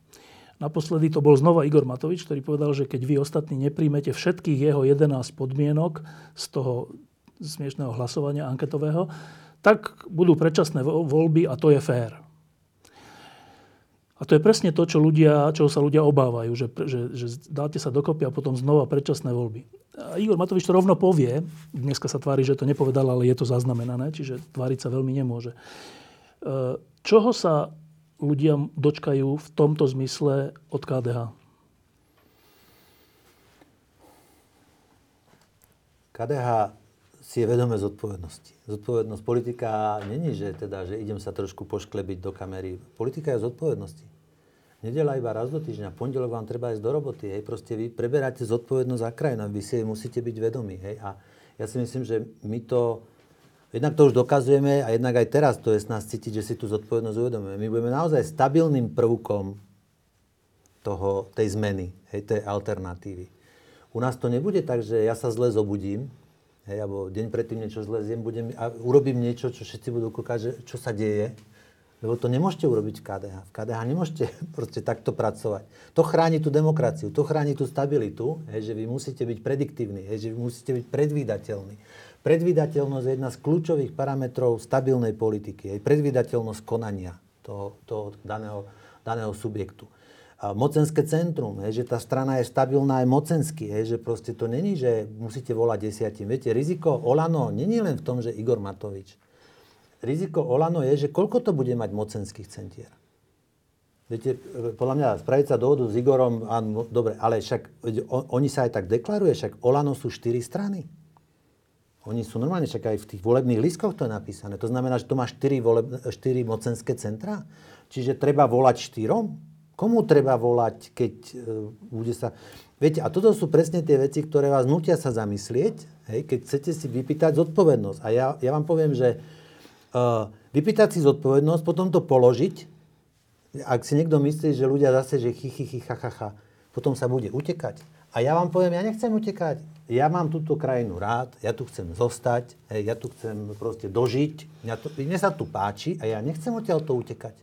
Naposledy to bol znova Igor Matovič, ktorý povedal, že keď vy ostatní nepríjmete všetkých jeho 11 podmienok z toho smiešného hlasovania anketového, tak budú predčasné voľby a to je fér. A to je presne to, čo ľudia, čo sa ľudia obávajú, že, že, že dáte sa dokopy a potom znova predčasné voľby. A Igor Matovič to rovno povie, dneska sa tvári, že to nepovedal, ale je to zaznamenané, čiže tváriť sa veľmi nemôže. E, čoho sa ľudia dočkajú v tomto zmysle od KDH? KDH si je vedomé zodpovednosti. Zodpovednosť politika není, že, teda, že idem sa trošku pošklebiť do kamery. Politika je zodpovednosti. Nedela iba raz do týždňa, pondelok vám treba ísť do roboty. Hej. Proste vy preberáte zodpovednosť za krajinu, vy si jej musíte byť vedomí. Hej. A ja si myslím, že my to, jednak to už dokazujeme a jednak aj teraz to je z nás cítiť, že si tú zodpovednosť uvedomujeme. My budeme naozaj stabilným prvkom toho, tej zmeny, hej, tej alternatívy. U nás to nebude tak, že ja sa zle zobudím, hej, alebo deň predtým niečo zle zjem, budem, a urobím niečo, čo všetci budú kúkať, čo sa deje, lebo to nemôžete urobiť v KDH. V KDH nemôžete *laughs* proste takto pracovať. To chráni tú demokraciu, to chráni tú stabilitu, hej, že vy musíte byť prediktívni, hej, že vy musíte byť predvídateľní. Predvídateľnosť je jedna z kľúčových parametrov stabilnej politiky. Hej, predvídateľnosť konania toho, toho daného, daného subjektu. A mocenské centrum, hej, že tá strana je stabilná aj mocensky, hej, že proste to není, že musíte volať desiatim. Viete, riziko Olano není len v tom, že Igor Matovič riziko Olano je, že koľko to bude mať mocenských centier. Viete, podľa mňa spraviť sa dohodu s Igorom, áno, dobre, ale však on, oni sa aj tak deklaruje, však Olano sú štyri strany. Oni sú normálne, však aj v tých volebných lískoch to je napísané. To znamená, že to má štyri, voleb, štyri mocenské centra. Čiže treba volať štyrom? Komu treba volať, keď uh, bude sa... Viete, a toto sú presne tie veci, ktoré vás nutia sa zamyslieť, hej, keď chcete si vypýtať zodpovednosť. A ja, ja vám poviem, že vypýtať si zodpovednosť, potom to položiť. Ak si niekto myslí, že ľudia zase, že chy, chy, chy, ha, ha, ha, potom sa bude utekať. A ja vám poviem, ja nechcem utekať. Ja mám túto krajinu rád, ja tu chcem zostať, hej, ja tu chcem proste dožiť. Mňa, to, mne sa tu páči a ja nechcem odtiaľ to utekať.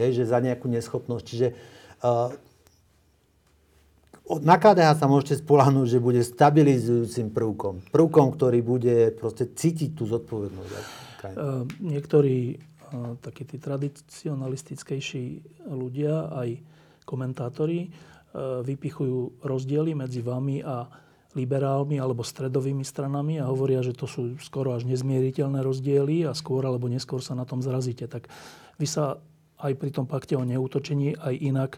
Hej, že za nejakú neschopnosť. Čiže uh, na KDH sa môžete spolahnúť, že bude stabilizujúcim prvkom. Prvkom, ktorý bude proste cítiť tú zodpovednosť. Uh, niektorí uh, takí tí tradicionalistickejší ľudia, aj komentátori, uh, vypichujú rozdiely medzi vami a liberálmi alebo stredovými stranami a hovoria, že to sú skoro až nezmieriteľné rozdiely a skôr alebo neskôr sa na tom zrazíte. Tak vy sa aj pri tom pakte o neútočení aj inak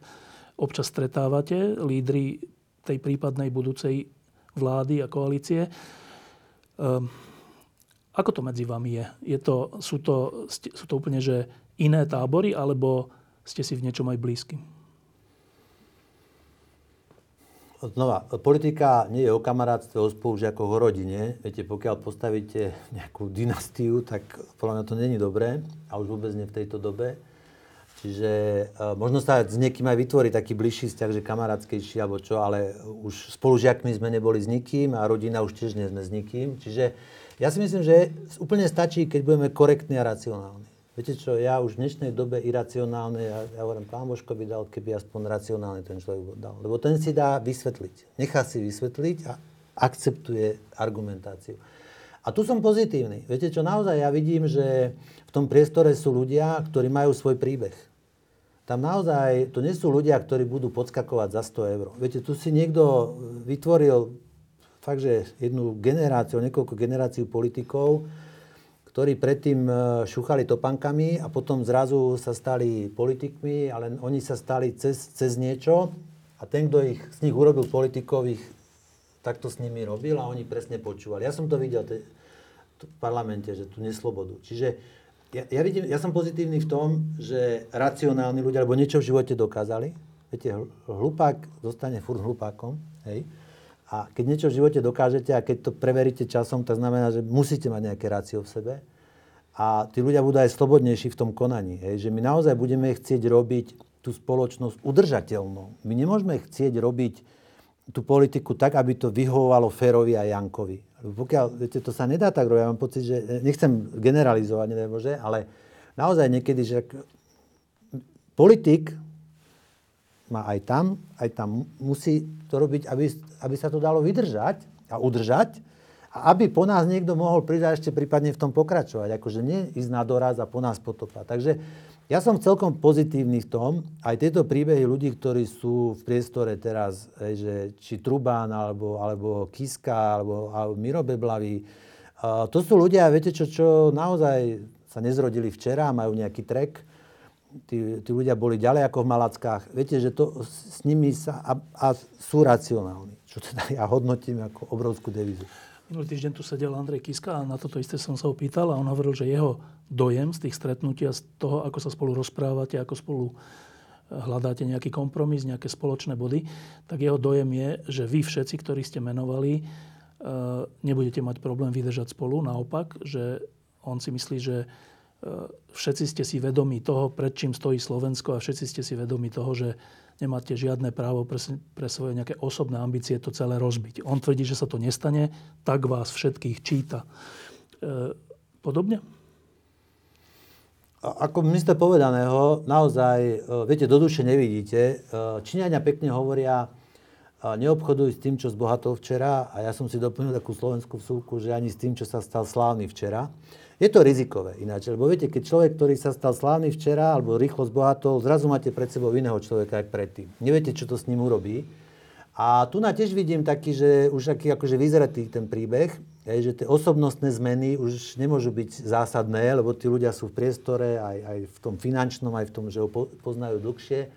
občas stretávate, lídry tej prípadnej budúcej vlády a koalície. Um, ako to medzi vami je? je to, sú, to, sú to úplne že iné tábory, alebo ste si v niečom aj blízky? Znova, politika nie je o kamarátstve, o spolužiakoch, o rodine. Viete, pokiaľ postavíte nejakú dynastiu, tak podľa mňa to není dobré. A už vôbec nie v tejto dobe. Čiže uh, možno sa s niekým aj vytvorí taký bližší vzťah, že kamarátskejší alebo čo, ale už spolužiakmi sme neboli s nikým a rodina už tiež nie sme s nikým. Čiže ja si myslím, že úplne stačí, keď budeme korektní a racionálni. Viete čo, ja už v dnešnej dobe iracionálne, ja, ja hovorím, pán Božko by dal, keby aspoň racionálne ten človek dal. Lebo ten si dá vysvetliť. Nechá si vysvetliť a akceptuje argumentáciu. A tu som pozitívny. Viete čo, naozaj ja vidím, že v tom priestore sú ľudia, ktorí majú svoj príbeh. Tam naozaj, to nie sú ľudia, ktorí budú podskakovať za 100 eur. Viete, tu si niekto vytvoril fakt, že jednu generáciu, niekoľko generácií politikov, ktorí predtým e, šúchali topankami a potom zrazu sa stali politikmi, ale oni sa stali cez, cez niečo a ten, kto ich, z nich urobil politikov, ich takto s nimi robil a oni presne počúvali. Ja som to videl te, v parlamente, že tu neslobodu. Čiže ja, ja, vidím, ja som pozitívny v tom, že racionálni ľudia, alebo niečo v živote dokázali. Viete, hlupák zostane furt hlupákom, hej. A keď niečo v živote dokážete a keď to preveríte časom, tak znamená, že musíte mať nejaké rácio v sebe. A tí ľudia budú aj slobodnejší v tom konaní. Hej? Že my naozaj budeme chcieť robiť tú spoločnosť udržateľnou. My nemôžeme chcieť robiť tú politiku tak, aby to vyhovovalo Ferovi a Jankovi. Pokiaľ, viete, to sa nedá tak robiť. Ja mám pocit, že nechcem generalizovať, neviem, že, ale naozaj niekedy, že politik má aj tam, aj tam musí to robiť, aby, aby sa to dalo vydržať a udržať a aby po nás niekto mohol a ešte prípadne v tom pokračovať. Akože nie ísť na doraz a po nás potopa. Takže ja som celkom pozitívny v tom, aj tieto príbehy ľudí, ktorí sú v priestore teraz, že či Trubán, alebo, alebo Kiska, alebo, alebo Miro Beblavý, uh, to sú ľudia, viete čo, čo naozaj sa nezrodili včera, majú nejaký trek, tí, tí ľudia boli ďalej ako v Malackách. Viete, že to s nimi sa, a, a sú racionálni, čo teda ja hodnotím ako obrovskú devizu. Minulý týždeň tu sedel Andrej Kiska a na toto isté som sa opýtal a on hovoril, že jeho dojem z tých stretnutí a z toho, ako sa spolu rozprávate, ako spolu e, hľadáte nejaký kompromis, nejaké spoločné body, tak jeho dojem je, že vy všetci, ktorí ste menovali, e, nebudete mať problém vydržať spolu. Naopak, že on si myslí, že všetci ste si vedomi toho, pred čím stojí Slovensko a všetci ste si vedomi toho, že nemáte žiadne právo pre, pre svoje nejaké osobné ambície to celé rozbiť. On tvrdí, že sa to nestane, tak vás všetkých číta. E, podobne? Ako minister povedaného, naozaj, e, viete, do duše nevidíte. E, Číňania pekne hovoria, neobchoduj s tým, čo zbohatol včera a ja som si doplnil takú slovenskú vsúku, že ani s tým, čo sa stal slávny včera. Je to rizikové ináč, lebo viete, keď človek, ktorý sa stal slávny včera alebo rýchlo zbohatol, zrazu máte pred sebou iného človeka aj predtým. Neviete, čo to s ním urobí. A tu na tiež vidím taký, že už aký akože vyzretý ten príbeh, je, že tie osobnostné zmeny už nemôžu byť zásadné, lebo tí ľudia sú v priestore aj, aj v tom finančnom, aj v tom, že ho poznajú dlhšie.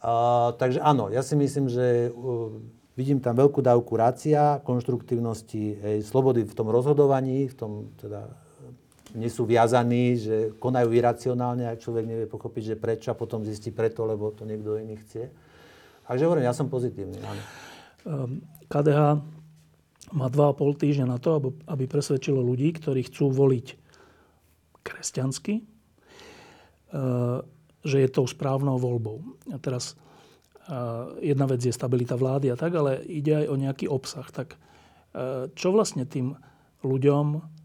Uh, takže áno, ja si myslím, že uh, vidím tam veľkú dávku rácia, konštruktívnosti, hej, slobody v tom rozhodovaní, v tom teda nie sú viazaní, že konajú iracionálne a človek nevie pochopiť, že prečo a potom zistí preto, lebo to niekto iný chce. Takže hovorím, ja som pozitívny. Áno. KDH ehm, má 2,5 týždňa na to, aby presvedčilo ľudí, ktorí chcú voliť kresťansky, ehm, že je tou správnou voľbou. A teraz ehm, jedna vec je stabilita vlády a tak, ale ide aj o nejaký obsah. Tak čo vlastne tým ľuďom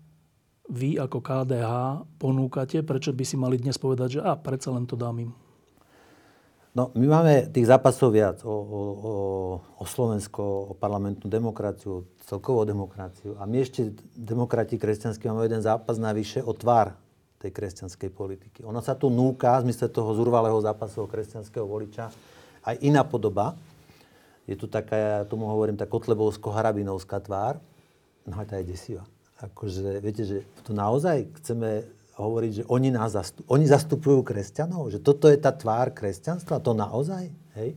vy ako KDH ponúkate? Prečo by si mali dnes povedať, že a predsa len to dám im? No, my máme tých zápasov viac o, o, o, o Slovensko, o parlamentnú demokraciu, celkovú demokraciu. A my ešte, demokrati kresťanskí, máme jeden zápas navyše o tvár tej kresťanskej politiky. Ono sa tu núka, v zmysle toho zurvalého zápasu o kresťanského voliča, aj iná podoba. Je tu taká, ja tomu hovorím, tá kotlebovsko-harabinovská tvár. No a tá je desivá akože, viete, že tu naozaj chceme hovoriť, že oni, nás zastup, oni zastupujú kresťanov, že toto je tá tvár kresťanstva, to naozaj, hej?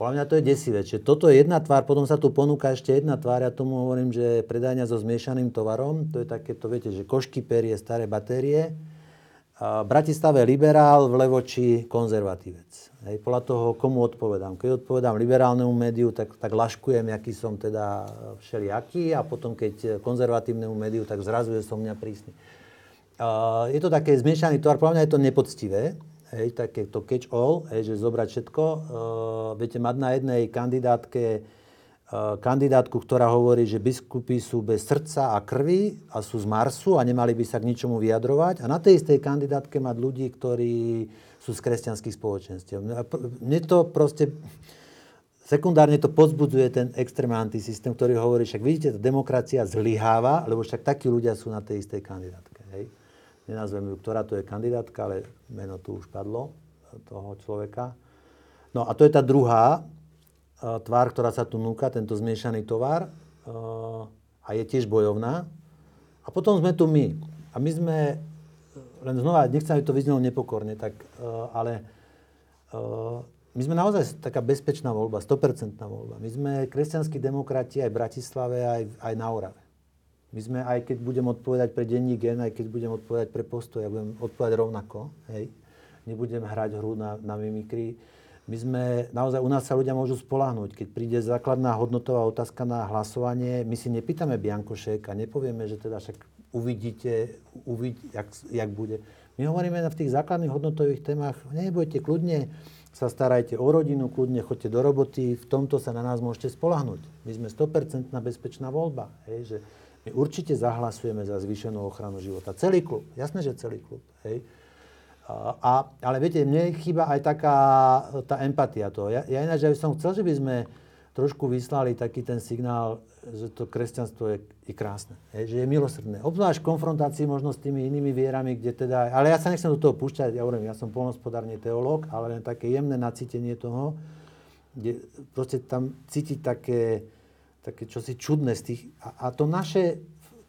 Podľa mňa to je desivé. Čiže toto je jedna tvár, potom sa tu ponúka ešte jedna tvár, ja tomu hovorím, že predajňa so zmiešaným tovarom, to je takéto, viete, že košky, perie, staré batérie, Bratislave liberál, v Levoči konzervatívec. Hej, podľa toho, komu odpovedám. Keď odpovedám liberálnemu médiu, tak, tak laškujem, aký som teda všelijaký a potom, keď konzervatívnemu médiu, tak zrazu je som mňa prísny. Uh, je to také zmiešaný tovar, podľa mňa je to nepoctivé, hej, také to catch all, hej, že zobrať všetko. Uh, viete, mať na jednej kandidátke kandidátku, ktorá hovorí, že biskupy sú bez srdca a krvi a sú z Marsu a nemali by sa k ničomu vyjadrovať. A na tej istej kandidátke mať ľudí, ktorí sú z kresťanských spoločenstiev. Mne to proste... Sekundárne to pozbudzuje ten extrémny antisystém, ktorý hovorí, však vidíte, tá demokracia zlyháva, lebo však takí ľudia sú na tej istej kandidátke. Hej? Nenazvem ju, ktorá to je kandidátka, ale meno tu už padlo, toho človeka. No a to je tá druhá, tvár, ktorá sa tu núka, tento zmiešaný tovar a je tiež bojovná. A potom sme tu my. A my sme, len znova, nechcem, aby to vyznelo nepokorne, tak, ale my sme naozaj taká bezpečná voľba, 100% voľba. My sme kresťanskí demokrati aj v Bratislave, aj, aj na Orave. My sme, aj keď budem odpovedať pre denní gen, aj keď budem odpovedať pre postoj, ja budem odpovedať rovnako, hej. Nebudem hrať hru na, na mimikry my sme, naozaj u nás sa ľudia môžu spolahnuť. Keď príde základná hodnotová otázka na hlasovanie, my si nepýtame Biankošek a nepovieme, že teda však uvidíte, uvid, jak, jak bude. My hovoríme v tých základných hodnotových témach, nebojte, kľudne sa starajte o rodinu, kľudne chodte do roboty, v tomto sa na nás môžete spolahnuť. My sme 100% bezpečná voľba. Hej, že my určite zahlasujeme za zvýšenú ochranu života. Celý klub, jasné, že celý klub. Hej. A, ale viete, mne chýba aj taká tá empatia to. Ja, ja ináč, ja by som chcel, že by sme trošku vyslali taký ten signál, že to kresťanstvo je, je krásne, je, že je milosrdné. Obzvlášť v konfrontácii možno s tými inými vierami, kde teda... Ale ja sa nechcem do toho púšťať, ja hovorím, ja som polnospodárne teológ, ale len také jemné nacítenie toho, kde proste tam cítiť také, také čosi čudné z tých... A, a to naše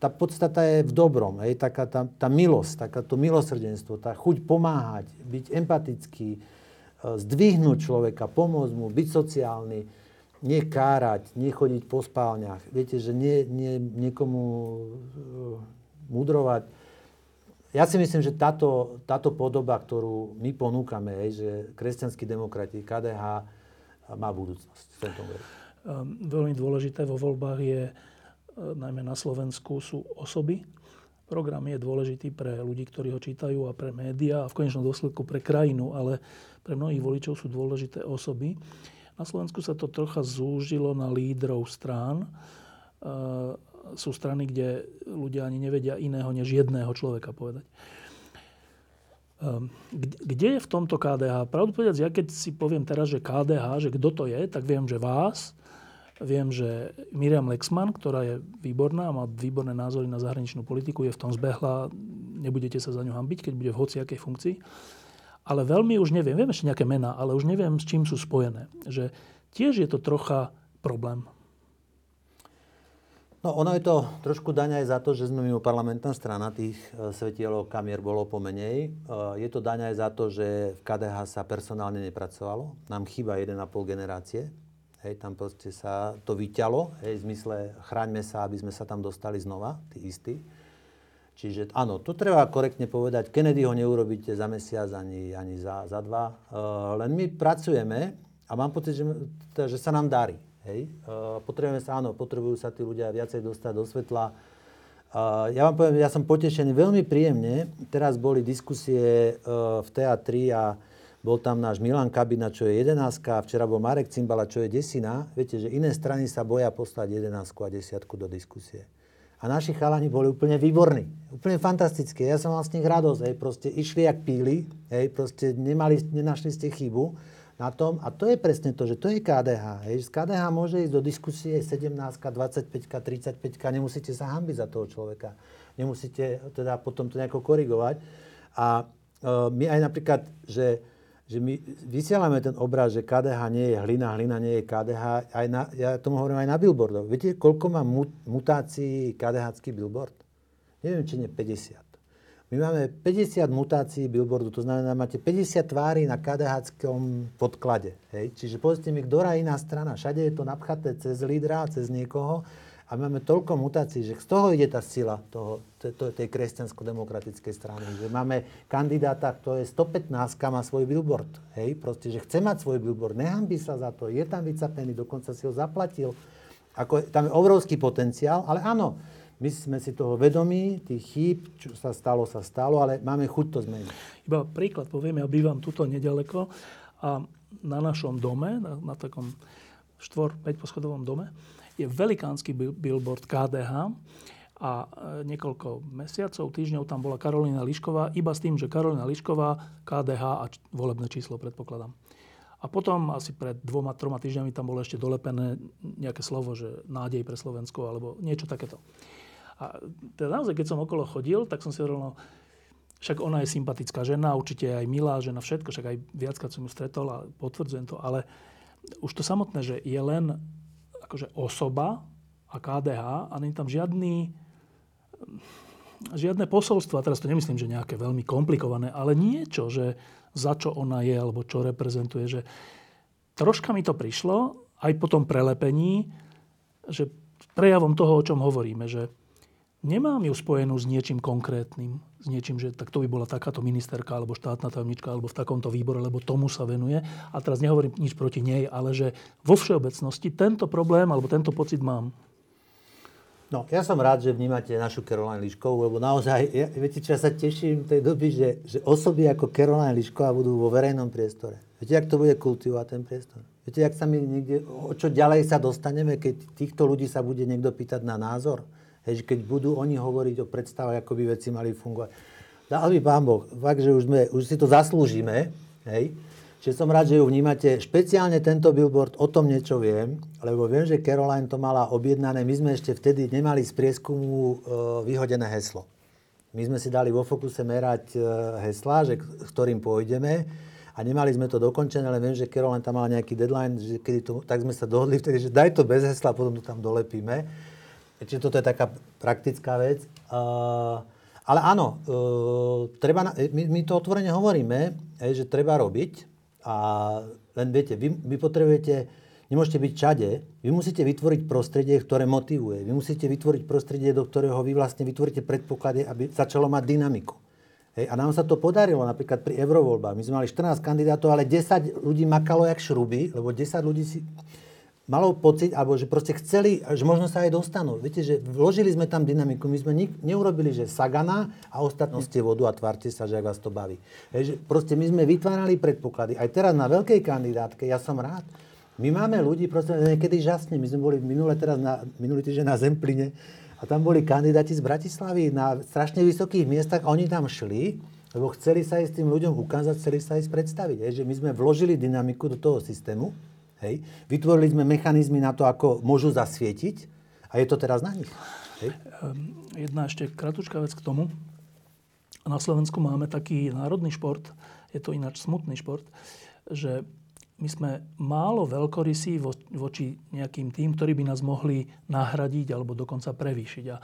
tá podstata je v dobrom, hej, taká tá, tá milosť, takáto milosrdenstvo, tá chuť pomáhať, byť empatický, e, zdvihnúť človeka, pomôcť mu, byť sociálny. Nie kárať, nie chodiť po spálniach. Viete, že nie, nie niekomu uh, mudrovať. Ja si myslím, že táto, táto podoba, ktorú my ponúkame, je, že kresťanskí demokrati, KDH má budúcnosť. V tomto Um, veľmi dôležité vo voľbách je, uh, najmä na Slovensku, sú osoby. Program je dôležitý pre ľudí, ktorí ho čítajú a pre médiá a v konečnom dôsledku pre krajinu, ale pre mnohých voličov sú dôležité osoby. Na Slovensku sa to trocha zúžilo na lídrov strán. Uh, sú strany, kde ľudia ani nevedia iného než jedného človeka povedať. Um, kde je v tomto KDH? Pravdu povedať, ja keď si poviem teraz, že KDH, že kto to je, tak viem, že vás, viem, že Miriam Lexman, ktorá je výborná, má výborné názory na zahraničnú politiku, je v tom zbehla, nebudete sa za ňu hambiť, keď bude v hociakej funkcii ale veľmi už neviem, viem ešte nejaké mená, ale už neviem, s čím sú spojené. Že tiež je to trocha problém. No ono je to trošku daň aj za to, že sme mimo parlamentná strana, tých e, svetielov kamier bolo pomenej. E, je to daň aj za to, že v KDH sa personálne nepracovalo. Nám chýba 1,5 generácie. Hej, tam proste sa to vyťalo, hej, v zmysle chráňme sa, aby sme sa tam dostali znova, tí istí. Čiže áno, to treba korektne povedať. Kennedy ho neurobíte za mesiac ani, ani za, za dva. Uh, len my pracujeme a mám pocit, že, teda, že sa nám darí. Hej? Uh, potrebujeme sa, áno, potrebujú sa tí ľudia viacej dostať do svetla. Uh, ja vám poviem, ja som potešený veľmi príjemne. Teraz boli diskusie uh, v teatri a bol tam náš Milan Kabina, čo je 11, včera bol Marek Cimbala, čo je desina. Viete, že iné strany sa boja poslať 11 a 10 do diskusie. A naši chalani boli úplne výborní. Úplne fantastické. Ja som mal z nich radosť. Hej. Proste išli jak píli. Hej. Proste nemali, nenašli ste chybu na tom. A to je presne to, že to je KDH. Hej. Z KDH môže ísť do diskusie 17, 25, 35. Nemusíte sa hambiť za toho človeka. Nemusíte teda potom to nejako korigovať. A e, my aj napríklad, že že my vysielame ten obraz, že KDH nie je hlina, hlina nie je KDH. Aj na, ja tomu hovorím aj na billboardoch. Viete, koľko má mutácií KDH billboard? Neviem, či nie 50. My máme 50 mutácií billboardu, to znamená, máte 50 tvári na KDH podklade. Hej? Čiže povedzte mi, ktorá iná strana, všade je to napchaté cez lídra, cez niekoho a máme toľko mutácií, že z toho ide tá sila toho, tej kresťansko-demokratickej strany. Že máme kandidáta, kto je 115, má svoj billboard. Hej, proste, že chce mať svoj billboard, nehambí sa za to, je tam vycapený, dokonca si ho zaplatil. Ako, tam je obrovský potenciál, ale áno, my sme si toho vedomí, tých chýb, čo sa stalo, sa stalo, ale máme chuť to zmeniť. Iba príklad poviem, ja bývam tuto nedaleko a na našom dome, na, na takom štvor, 5 poschodovom dome, je velikánsky billboard KDH a e, niekoľko mesiacov, týždňov tam bola Karolina Lišková, iba s tým, že Karolina Lišková, KDH a volebné číslo predpokladám. A potom asi pred dvoma, troma týždňami tam bolo ešte dolepené nejaké slovo, že nádej pre Slovensko alebo niečo takéto. A teda naozaj, keď som okolo chodil, tak som si hovoril, no, však ona je sympatická žena, určite aj milá žena, všetko, však aj viackrát som ju stretol a potvrdzujem to, ale už to samotné, že je len akože osoba a KDH a není tam žiadny, žiadne posolstvo, a teraz to nemyslím, že nejaké veľmi komplikované, ale niečo, že za čo ona je, alebo čo reprezentuje, že troška mi to prišlo, aj po tom prelepení, že prejavom toho, o čom hovoríme, že nemám ju spojenú s niečím konkrétnym, s niečím, že tak to by bola takáto ministerka alebo štátna tajomnička alebo v takomto výbore, lebo tomu sa venuje. A teraz nehovorím nič proti nej, ale že vo všeobecnosti tento problém alebo tento pocit mám. No, ja som rád, že vnímate našu Caroline Liškovú, lebo naozaj, ja, viete čo, ja sa teším tej doby, že, že osoby ako Caroline Lišková budú vo verejnom priestore. Viete, jak to bude kultivovať ten priestor? Viete, jak sa my niekde, o čo ďalej sa dostaneme, keď týchto ľudí sa bude niekto pýtať na názor? Hej, keď budú oni hovoriť o predstavách, ako by veci mali fungovať. Dal by pán Boh, fakt, že už, sme, už si to zaslúžime, hej, Čiže som rád, že ju vnímate. Špeciálne tento billboard, o tom niečo viem, lebo viem, že Caroline to mala objednané. My sme ešte vtedy nemali z prieskumu e, vyhodené heslo. My sme si dali vo fokuse merať e, hesla, že, ktorým pôjdeme a nemali sme to dokončené, ale viem, že Caroline tam mala nejaký deadline, že kedy to, tak sme sa dohodli vtedy, že daj to bez hesla, potom to tam dolepíme. Čiže toto je taká praktická vec. Ale áno, uh, treba my, my to otvorene hovoríme, že treba robiť. A len viete, vy, vy potrebujete nemôžete byť čade. Vy musíte vytvoriť prostredie, ktoré motivuje. Vy musíte vytvoriť prostredie, do ktorého vy vlastne vytvoríte predpoklady, aby začalo mať dynamiku. Hej, a nám sa to podarilo napríklad pri eurovoľbách. My sme mali 14 kandidátov, ale 10 ľudí makalo jak šruby, lebo 10 ľudí si malo pocit, alebo že proste chceli, že možno sa aj dostanú. Viete, že vložili sme tam dynamiku, my sme nik, neurobili, že sagana a ostatní ste vodu a tvárte sa, že ak vás to baví. Hej, že proste my sme vytvárali predpoklady. Aj teraz na veľkej kandidátke, ja som rád, my máme ľudí, proste niekedy žasne. My sme boli minule teraz na, minulý týždeň na Zempline, a tam boli kandidáti z Bratislavy na strašne vysokých miestach a oni tam šli, lebo chceli sa aj s tým ľuďom ukázať, chceli sa aj predstaviť. Hej, že my sme vložili dynamiku do toho systému, hej, vytvorili sme mechanizmy na to, ako môžu zasvietiť a je to teraz na nich. Hej. Ehm, jedna ešte kratučká vec k tomu. Na Slovensku máme taký národný šport, je to ináč smutný šport, že my sme málo veľkorysí voči nejakým tým, ktorí by nás mohli nahradiť alebo dokonca prevýšiť. A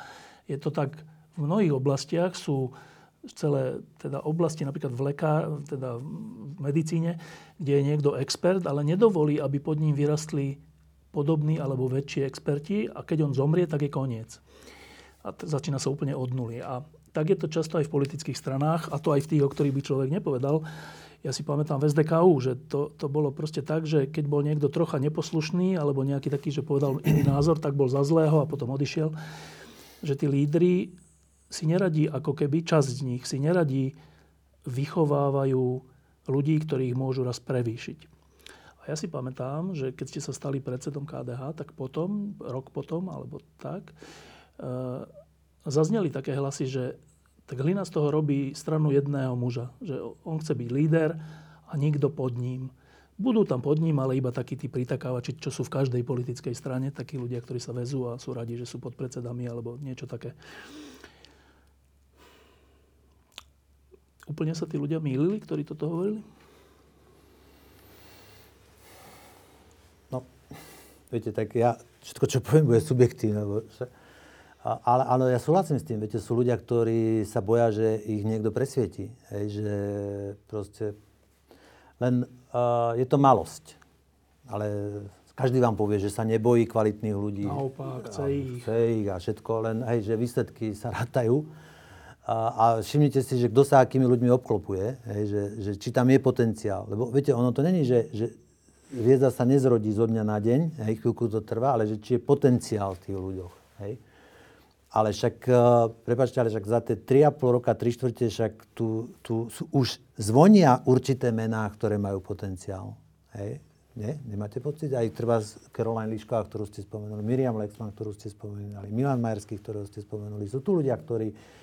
je to tak, v mnohých oblastiach sú celé teda oblasti, napríklad v lekár, teda v medicíne, kde je niekto expert, ale nedovolí, aby pod ním vyrastli podobní alebo väčší experti a keď on zomrie, tak je koniec. A t- začína sa úplne od nuly. A tak je to často aj v politických stranách, a to aj v tých, o ktorých by človek nepovedal ja si pamätám v SDKU, že to, to bolo proste tak, že keď bol niekto trocha neposlušný alebo nejaký taký, že povedal iný názor, tak bol za zlého a potom odišiel. Že tí lídry si neradí, ako keby časť z nich si neradí vychovávajú ľudí, ktorých môžu raz prevýšiť. A ja si pamätám, že keď ste sa stali predsedom KDH, tak potom, rok potom, alebo tak, e, zazneli také hlasy, že tak Hlina z toho robí stranu jedného muža. Že on chce byť líder a nikto pod ním. Budú tam pod ním, ale iba takí tí pritakávači, čo sú v každej politickej strane, takí ľudia, ktorí sa vezú a sú radi, že sú pod predsedami alebo niečo také. Úplne sa tí ľudia mýlili, ktorí toto hovorili? No, viete, tak ja, všetko, čo poviem, bude subjektívne. Lebo ale, ale ja súhlasím s tým, viete, sú ľudia, ktorí sa boja, že ich niekto presvieti. Hej, že proste len uh, je to malosť. Ale každý vám povie, že sa nebojí kvalitných ľudí. Naopak, chce ich. Chce ich a všetko, len hej, že výsledky sa rátajú. A, a všimnite si, že kto sa akými ľuďmi obklopuje, hej, že, že či tam je potenciál. Lebo viete, ono to není, že, že hviezda sa nezrodí zo dňa na deň, hej, chvíľku to trvá, ale že či je potenciál v tých ľuďoch. Hej. Ale však, eh, prepáčte, ale však za tie 3,5 roka, 3 štvrte, však tu, tu sú, už zvonia určité mená, ktoré majú potenciál. Hej? Nie? Nemáte pocit? Aj treba z Caroline Lišková, ktorú ste spomenuli, Miriam Lexman, ktorú ste spomenuli, Milan Majerský, ktorého ste spomenuli. Sú tu ľudia, ktorí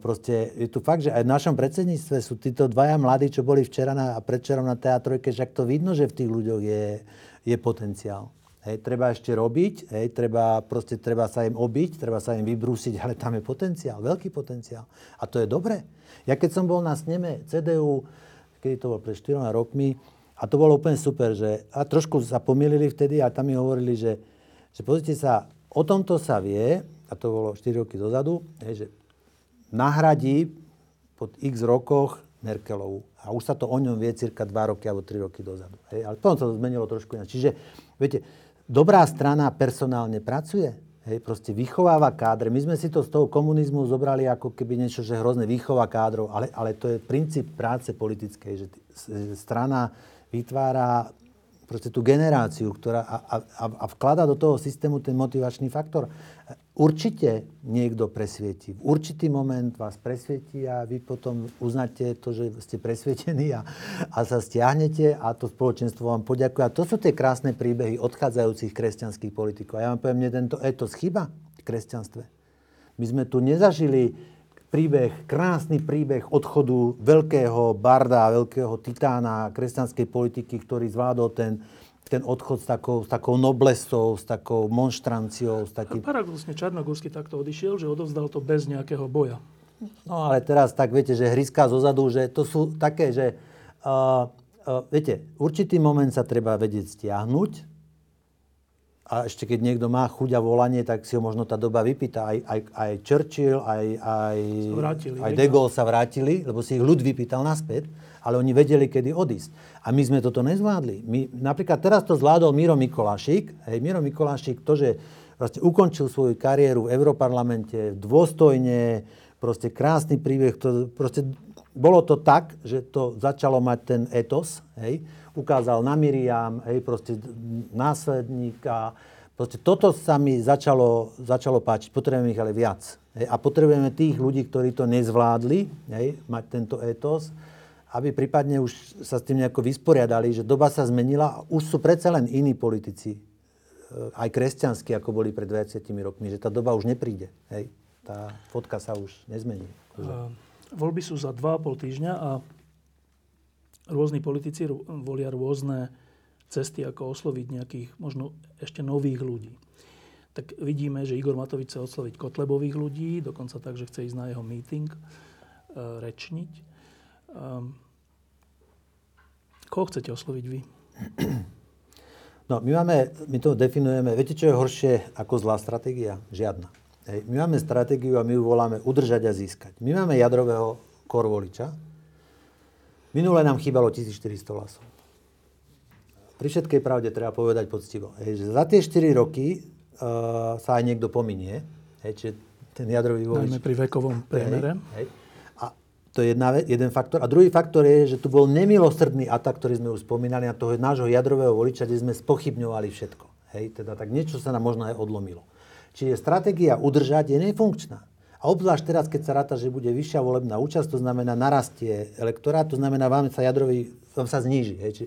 proste, je tu fakt, že aj v našom predsedníctve sú títo dvaja mladí, čo boli včera na, a predčerom na teatrojke, však to vidno, že v tých ľuďoch je, je potenciál. Hej, treba ešte robiť, hej, treba, proste, treba sa im obiť, treba sa im vybrúsiť, ale tam je potenciál, veľký potenciál. A to je dobre. Ja keď som bol na sneme CDU, kedy to bolo pred 4 rokmi, a to bolo úplne super, že a trošku sa pomýlili vtedy a tam mi hovorili, že, že pozrite sa, o tomto sa vie, a to bolo 4 roky dozadu, hej, že nahradí po x rokoch Merkelovu. A už sa to o ňom vie cirka 2 roky alebo 3 roky dozadu. Hej. Ale potom sa to zmenilo trošku ináč. Čiže, viete, dobrá strana personálne pracuje, hej, proste vychováva kádre. My sme si to z toho komunizmu zobrali ako keby niečo, že hrozné výchova kádrov, ale, ale to je princíp práce politickej, že strana vytvára proste tú generáciu, ktorá a, a, a vklada do toho systému ten motivačný faktor. Určite niekto presvieti. V určitý moment vás presvietí a vy potom uznáte to, že ste presvietení a, a sa stiahnete a to spoločenstvo vám poďakuje. A to sú tie krásne príbehy odchádzajúcich kresťanských politikov. A ja vám poviem, mne tento etos chyba v kresťanstve. My sme tu nezažili príbeh, krásny príbeh odchodu veľkého barda, veľkého titána kresťanskej politiky, ktorý zvládol ten, ten odchod s takou, s takou noblesou, s takou monštranciou. S takým... Paradoxne Čarnogórsky takto odišiel, že odovzdal to bez nejakého boja. No ale teraz tak viete, že hryská zozadu, že to sú také, že uh, uh, viete, určitý moment sa treba vedieť stiahnuť a ešte keď niekto má chuť a volanie, tak si ho možno tá doba vypýta. Aj, aj, aj Churchill, aj, aj, vrátili, aj De Gaulle sa vrátili, lebo si ich ľud vypýtal naspäť, ale oni vedeli, kedy odísť. A my sme toto nezvládli. My, napríklad teraz to zvládol Miro Mikolášik. Hej, Miro Mikolášik, to, že vlastne ukončil svoju kariéru v Európarlamente dôstojne, proste krásny príbeh, to, proste bolo to tak, že to začalo mať ten etos, hej, ukázal na Miriam, hej, proste následníka. Proste toto sa mi začalo, začalo páčiť. Potrebujeme ich ale viac. Hej, a potrebujeme tých ľudí, ktorí to nezvládli, hej, mať tento etos, aby prípadne už sa s tým nejako vysporiadali, že doba sa zmenila a už sú predsa len iní politici, e, aj kresťanskí, ako boli pred 20 rokmi, že tá doba už nepríde. Hej. Tá fotka sa už nezmení. Uh, voľby sú za 2,5 týždňa a rôzni politici volia rôzne cesty, ako osloviť nejakých možno ešte nových ľudí. Tak vidíme, že Igor Matovič chce osloviť Kotlebových ľudí, dokonca tak, že chce ísť na jeho meeting, e, rečniť. E, koho chcete osloviť vy? No, my máme, my to definujeme, viete, čo je horšie ako zlá stratégia? Žiadna. Hej. My máme stratégiu a my ju voláme udržať a získať. My máme jadrového korvoliča, Minule nám chýbalo 1400 hlasov. Pri všetkej pravde treba povedať poctivo, hej, že za tie 4 roky uh, sa aj niekto pominie, hej, čiže ten jadrový volič... Najmä pri vekovom priemere. Hej, hej. To je jedna, jeden faktor. A druhý faktor je, že tu bol nemilosrdný atak, ktorý sme už spomínali na toho nášho jadrového voliča, kde sme spochybňovali všetko. Hej, teda tak niečo sa nám možno aj odlomilo. Čiže stratégia udržať je nefunkčná. A obzvlášť teraz, keď sa ráta, že bude vyššia volebná účasť, to znamená narastie elektorát, to znamená, vám sa jadrový, vám sa zníži. Hej. Či,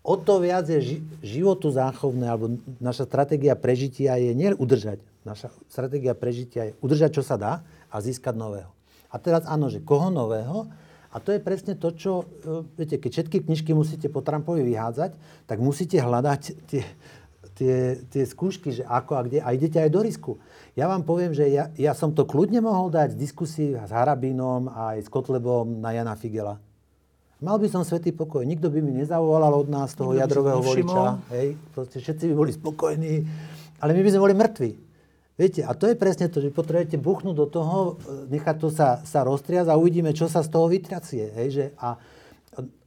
o to viac je ži, životu záchovné, alebo naša stratégia prežitia je nie udržať. Naša stratégia prežitia je udržať, čo sa dá a získať nového. A teraz áno, že koho nového? A to je presne to, čo, e, viete, keď všetky knižky musíte po Trumpovi vyhádzať, tak musíte hľadať tie, tie, tie skúšky, že ako a kde, a idete aj do risku. Ja vám poviem, že ja, ja som to kľudne mohol dať z diskusii s Harabínom a aj s Kotlebom na Jana Figela. Mal by som svetý pokoj. Nikto by mi nezavolal od nás toho Nikto jadrového voliča. Hej, proste všetci by boli spokojní. Ale my by sme boli mŕtvi. Viete, a to je presne to, že potrebujete buchnúť do toho, nechať to sa, sa roztriať a uvidíme, čo sa z toho vytracie. Hej, že, a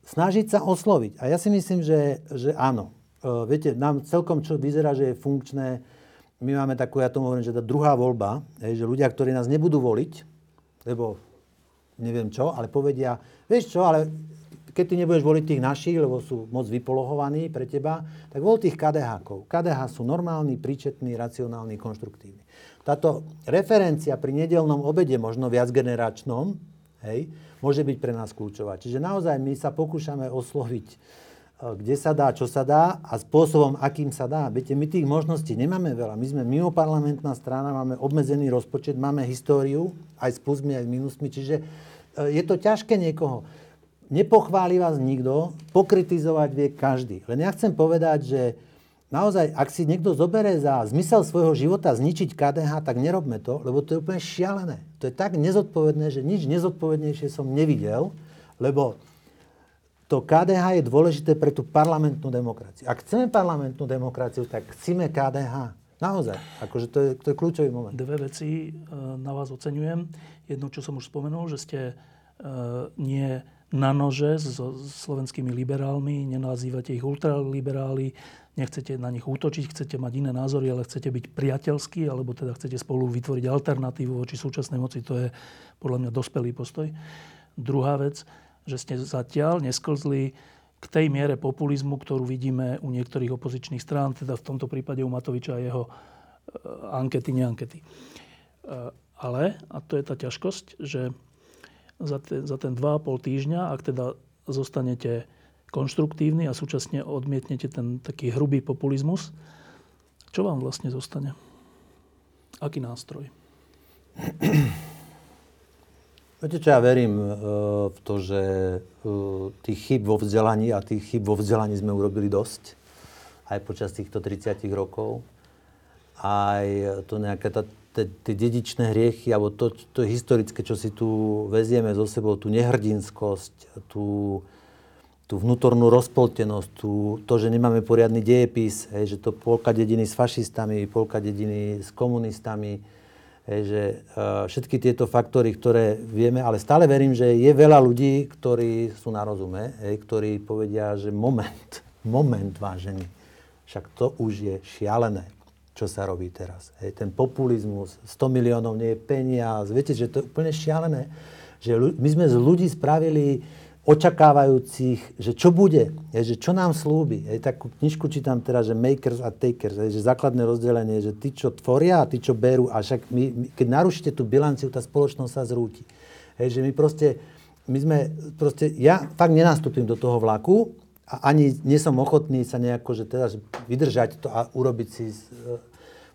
snažiť sa osloviť. A ja si myslím, že, že áno. E, viete, nám celkom čo vyzerá, že je funkčné my máme takú, ja tomu hovorím, že tá druhá voľba, je, že ľudia, ktorí nás nebudú voliť, lebo neviem čo, ale povedia, vieš čo, ale keď ty nebudeš voliť tých našich, lebo sú moc vypolohovaní pre teba, tak vol tých KDH-kov. KDH sú normálni, príčetní, racionálni, konštruktívni. Táto referencia pri nedelnom obede, možno viacgeneračnom, hej, môže byť pre nás kľúčová. Čiže naozaj my sa pokúšame osloviť E, kde sa dá, čo sa dá a spôsobom, akým sa dá. Viete, my tých možností nemáme veľa. My sme mimo parlamentná strana, máme obmedzený rozpočet, máme históriu, aj s plusmi, aj s minusmi, čiže e, je to ťažké niekoho. Nepochváli vás nikto, pokritizovať vie každý. Len ja chcem povedať, že naozaj, ak si niekto zobere za zmysel svojho života zničiť KDH, tak nerobme to, lebo to je úplne šialené. To je tak nezodpovedné, že nič nezodpovednejšie som nevidel, lebo to KDH je dôležité pre tú parlamentnú demokraciu. Ak chceme parlamentnú demokraciu, tak chceme KDH. Naozaj. Akože to je, to je kľúčový moment. Dve veci e, na vás oceňujem. Jedno, čo som už spomenul, že ste e, nie na nože so slovenskými liberálmi, nenazývate ich ultraliberáli, nechcete na nich útočiť, chcete mať iné názory, ale chcete byť priateľskí, alebo teda chcete spolu vytvoriť alternatívu voči súčasnej moci. To je podľa mňa dospelý postoj. Druhá vec, že ste zatiaľ nesklzli k tej miere populizmu, ktorú vidíme u niektorých opozičných strán, teda v tomto prípade u Matoviča a jeho e, ankety, neankety. E, ale, a to je tá ťažkosť, že za, te, za ten 2,5 týždňa, ak teda zostanete konštruktívni a súčasne odmietnete ten taký hrubý populizmus, čo vám vlastne zostane? Aký nástroj? Viete čo, ja verím uh, v to, že uh, tých chyb vo vzdelaní a tých chyb vo vzdelaní sme urobili dosť aj počas týchto 30 rokov. Aj to nejaké tá, tie dedičné hriechy, alebo to, to historické, čo si tu vezieme so sebou, tú nehrdinskosť, tú, tú vnútornú rozpoltenosť, tú, to, že nemáme poriadny dejepis, hej, že to polka dediny s fašistami, polka dediny s komunistami, hej, že uh, všetky tieto faktory, ktoré vieme, ale stále verím, že je veľa ľudí, ktorí sú na rozume, hej, ktorí povedia, že moment, *laughs* moment, vážený, však to už je šialené, čo sa robí teraz. Hej, ten populizmus, 100 miliónov nie je peniaz, viete, že to je úplne šialené, že my sme z ľudí spravili očakávajúcich, že čo bude, je, že čo nám slúbi. Je, takú knižku čítam teraz, že makers a takers, je, že základné rozdelenie, že tí, čo tvoria a tí, čo berú. A však my, my, keď narušíte tú bilanciu, tá spoločnosť sa zrúti. Je, že my proste, my sme proste, ja fakt nenastúpim do toho vlaku a ani nie som ochotný sa nejako, že teda vydržať to a urobiť si...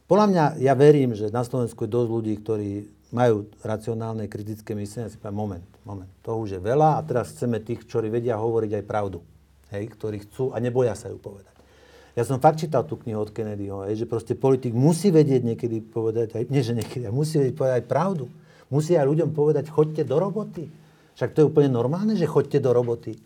Podľa mňa, ja verím, že na Slovensku je dosť ľudí, ktorí majú racionálne, kritické myslenie, si poviem, moment, moment, to už je veľa a teraz chceme tých, ktorí vedia hovoriť aj pravdu, hej, ktorí chcú a neboja sa ju povedať. Ja som fakt čítal tú knihu od Kennedyho, hej, že proste politik musí vedieť niekedy povedať, aj, nie že niekedy, musí vedieť povedať aj pravdu. Musí aj ľuďom povedať, choďte do roboty. Však to je úplne normálne, že choďte do roboty.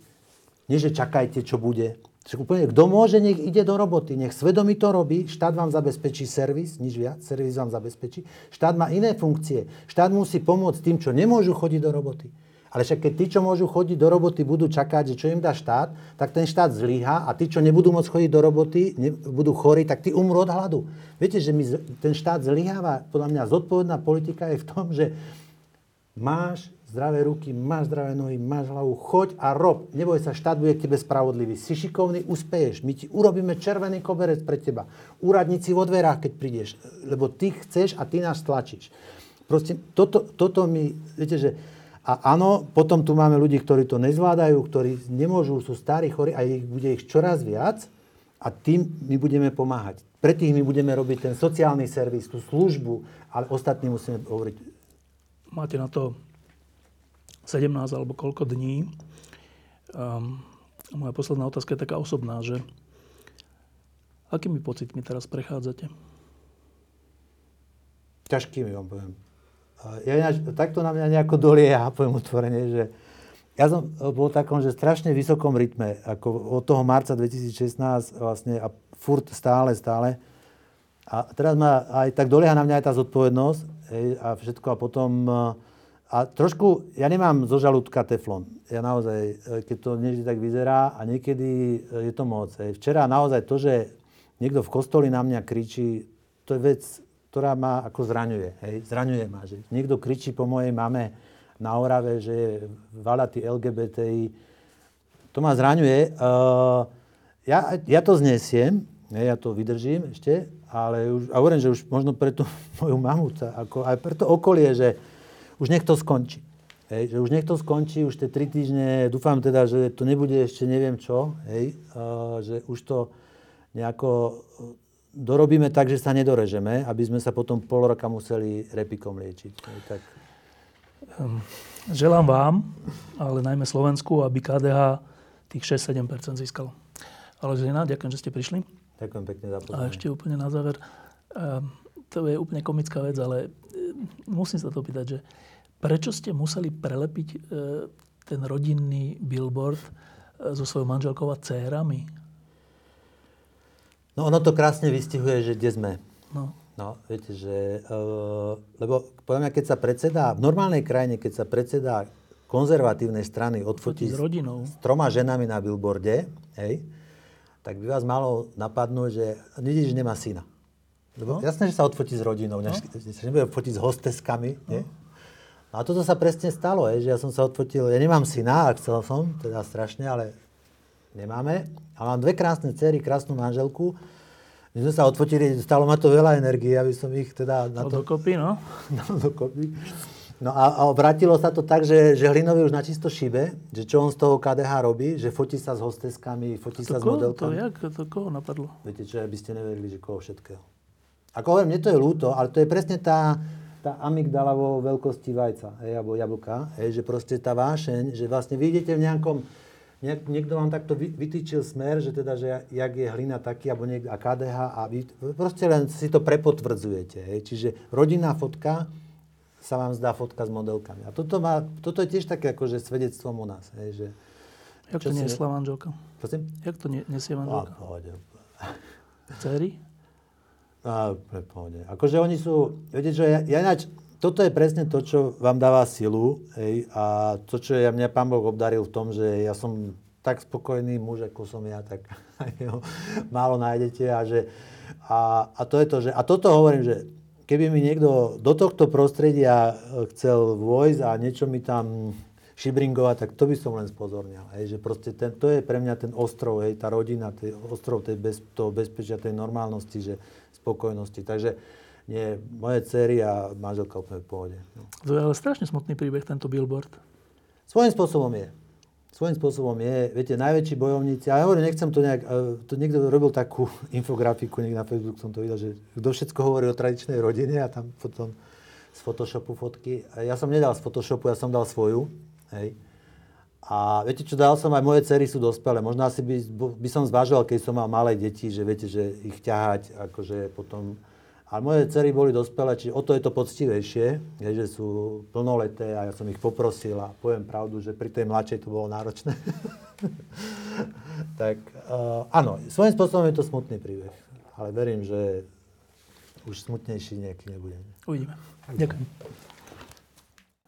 Nie, že čakajte, čo bude. Úplne, kto môže, nech ide do roboty, nech svedomí to robí, štát vám zabezpečí servis, nič viac, servis vám zabezpečí. Štát má iné funkcie. Štát musí pomôcť tým, čo nemôžu chodiť do roboty. Ale však keď tí, čo môžu chodiť do roboty, budú čakať, že čo im dá štát, tak ten štát zlyhá a tí, čo nebudú môcť chodiť do roboty, budú chorí, tak tí umrú od hladu. Viete, že my, ten štát zlyháva, podľa mňa zodpovedná politika je v tom, že máš zdravé ruky, máš zdravé nohy, máš hlavu, choď a rob. Neboj sa, štát bude k tebe spravodlivý. Si šikovný, uspeješ. My ti urobíme červený koberec pre teba. Úradníci vo dverách, keď prídeš. Lebo ty chceš a ty nás tlačíš. Proste toto, toto mi, viete, že a áno, potom tu máme ľudí, ktorí to nezvládajú, ktorí nemôžu, sú starí, chorí a ich, bude ich čoraz viac a tým my budeme pomáhať. Pre tých my budeme robiť ten sociálny servis, tú službu, ale ostatní musíme hovoriť. Máte na to 17 alebo koľko dní. Um, moja posledná otázka je taká osobná, že akými pocitmi teraz prechádzate? Ťažkými vám poviem. Ja takto na mňa nejako dolieha, *laughs* poviem otvorene, že ja som bol v takom, že strašne vysokom rytme, ako od toho marca 2016 vlastne a furt stále, stále. A teraz ma aj tak dolieha na mňa aj tá zodpovednosť hej, a všetko a potom a trošku, ja nemám zo žalúdka teflon. Ja naozaj, e, keď to niekde tak vyzerá a niekedy e, je to moc. Včera naozaj to, že niekto v kostoli na mňa kričí, to je vec, ktorá ma ako zraňuje. Hej? Zraňuje ma. Že niekto kričí po mojej mame na Orave, že je valatý LGBTI. To ma zraňuje. Uh, ja, ja to znesiem, ja to vydržím ešte, ale už, a hovorím, že už možno pre tú *laughs* moju mamu, ako aj pre to okolie, že už nech to skončí. Hej, že už nech to skončí, už tie tri týždne, dúfam teda, že to nebude ešte neviem čo, hej, uh, že už to nejako dorobíme tak, že sa nedorežeme, aby sme sa potom pol roka museli repikom liečiť. Hej, tak. Um, želám vám, ale najmä Slovensku, aby KDH tých 6-7% získalo. Ale Žilina, ďakujem, že ste prišli. Ďakujem pekne za pozornosť. A ešte úplne na záver, um, to je úplne komická vec, ale musím sa to pýtať, že prečo ste museli prelepiť e, ten rodinný billboard e, so svojou manželkou a dcérami? No ono to krásne vystihuje, že kde sme. No. No, viete, že... Uh, lebo podľa mňa, keď sa predseda, v normálnej krajine, keď sa predseda konzervatívnej strany odfotí s, rodinou. s troma ženami na billboarde, hej, tak by vás malo napadnúť, že nič nemá syna. Lebo no? jasné, že sa odfotí s rodinou, no? sa nebude fotiť s hosteskami. No. Nie? No a toto sa presne stalo, je, že ja som sa odfotil, ja nemám syna, a chcel som, teda strašne, ale nemáme. A mám dve krásne cery, krásnu manželku. My sme sa odfotili, stalo ma to veľa energie, aby som ich teda... Na to... dokopy, no. *laughs* no dokopy. No a, a vrátilo sa to tak, že, že Hlinovi už na čisto šibe, že čo on z toho KDH robí, že fotí sa s hosteskami, fotí sa ko, s modelkami. To jak? To koho napadlo? Viete čo, aby ste neverili, že koho všetkého. Ako hovorím, mne to je ľúto, ale to je presne tá, tá amygdala vo veľkosti vajca, hej, alebo jablka, hej, že proste tá vášeň, že vlastne vy idete v nejakom, nejak, niekto vám takto vy, vytýčil smer, že teda, že jak je hlina taký, alebo niekto, a KDH, a vy proste len si to prepotvrdzujete, hej, čiže rodinná fotka sa vám zdá fotka s modelkami. A toto, má, toto je tiež také akože svedectvom u nás, hej, že, Jak to nie je? Prosím? Jak to nie, nesie manželka? A, pohode. Céry? A, pre pohode. Akože oni sú, viete čo, ja, ja toto je presne to, čo vám dáva silu hej, a to, čo ja mňa pán Boh obdaril v tom, že ja som tak spokojný muž, ako som ja, tak *laughs* jo, málo nájdete a že a, a to je to, že a toto hovorím, že keby mi niekto do tohto prostredia chcel vojsť a niečo mi tam šibringovať, tak to by som len spozornil. Hej, že proste ten, to je pre mňa ten ostrov, hej, tá rodina, tej, ostrov tej bez, toho bezpečia, tej normálnosti, že spokojnosti. Takže nie, moje cery a manželka úplne v pohode. No. To je ale strašne smutný príbeh, tento billboard. Svojím spôsobom je. Svojím spôsobom je, viete, najväčší bojovníci, a ja hovorím, nechcem to nejak, e, to niekto robil takú *laughs* infografiku, niekto na Facebook som to videl, že kto všetko hovorí o tradičnej rodine a tam potom z Photoshopu fotky. Ja som nedal z Photoshopu, ja som dal svoju, Hej. A viete čo, dal som aj moje cery sú dospelé. Možno asi by, by som zvážil, keď som mal malé deti, že viete, že ich ťahať, akože potom... Ale moje cery boli dospelé, čiže o to je to poctivejšie, že sú plnoleté a ja som ich poprosil a poviem pravdu, že pri tej mladšej to bolo náročné. *laughs* tak uh, áno, svojím spôsobom je to smutný príbeh, ale verím, že už smutnejší nejaký nebude. Uvidíme. Ďakujem.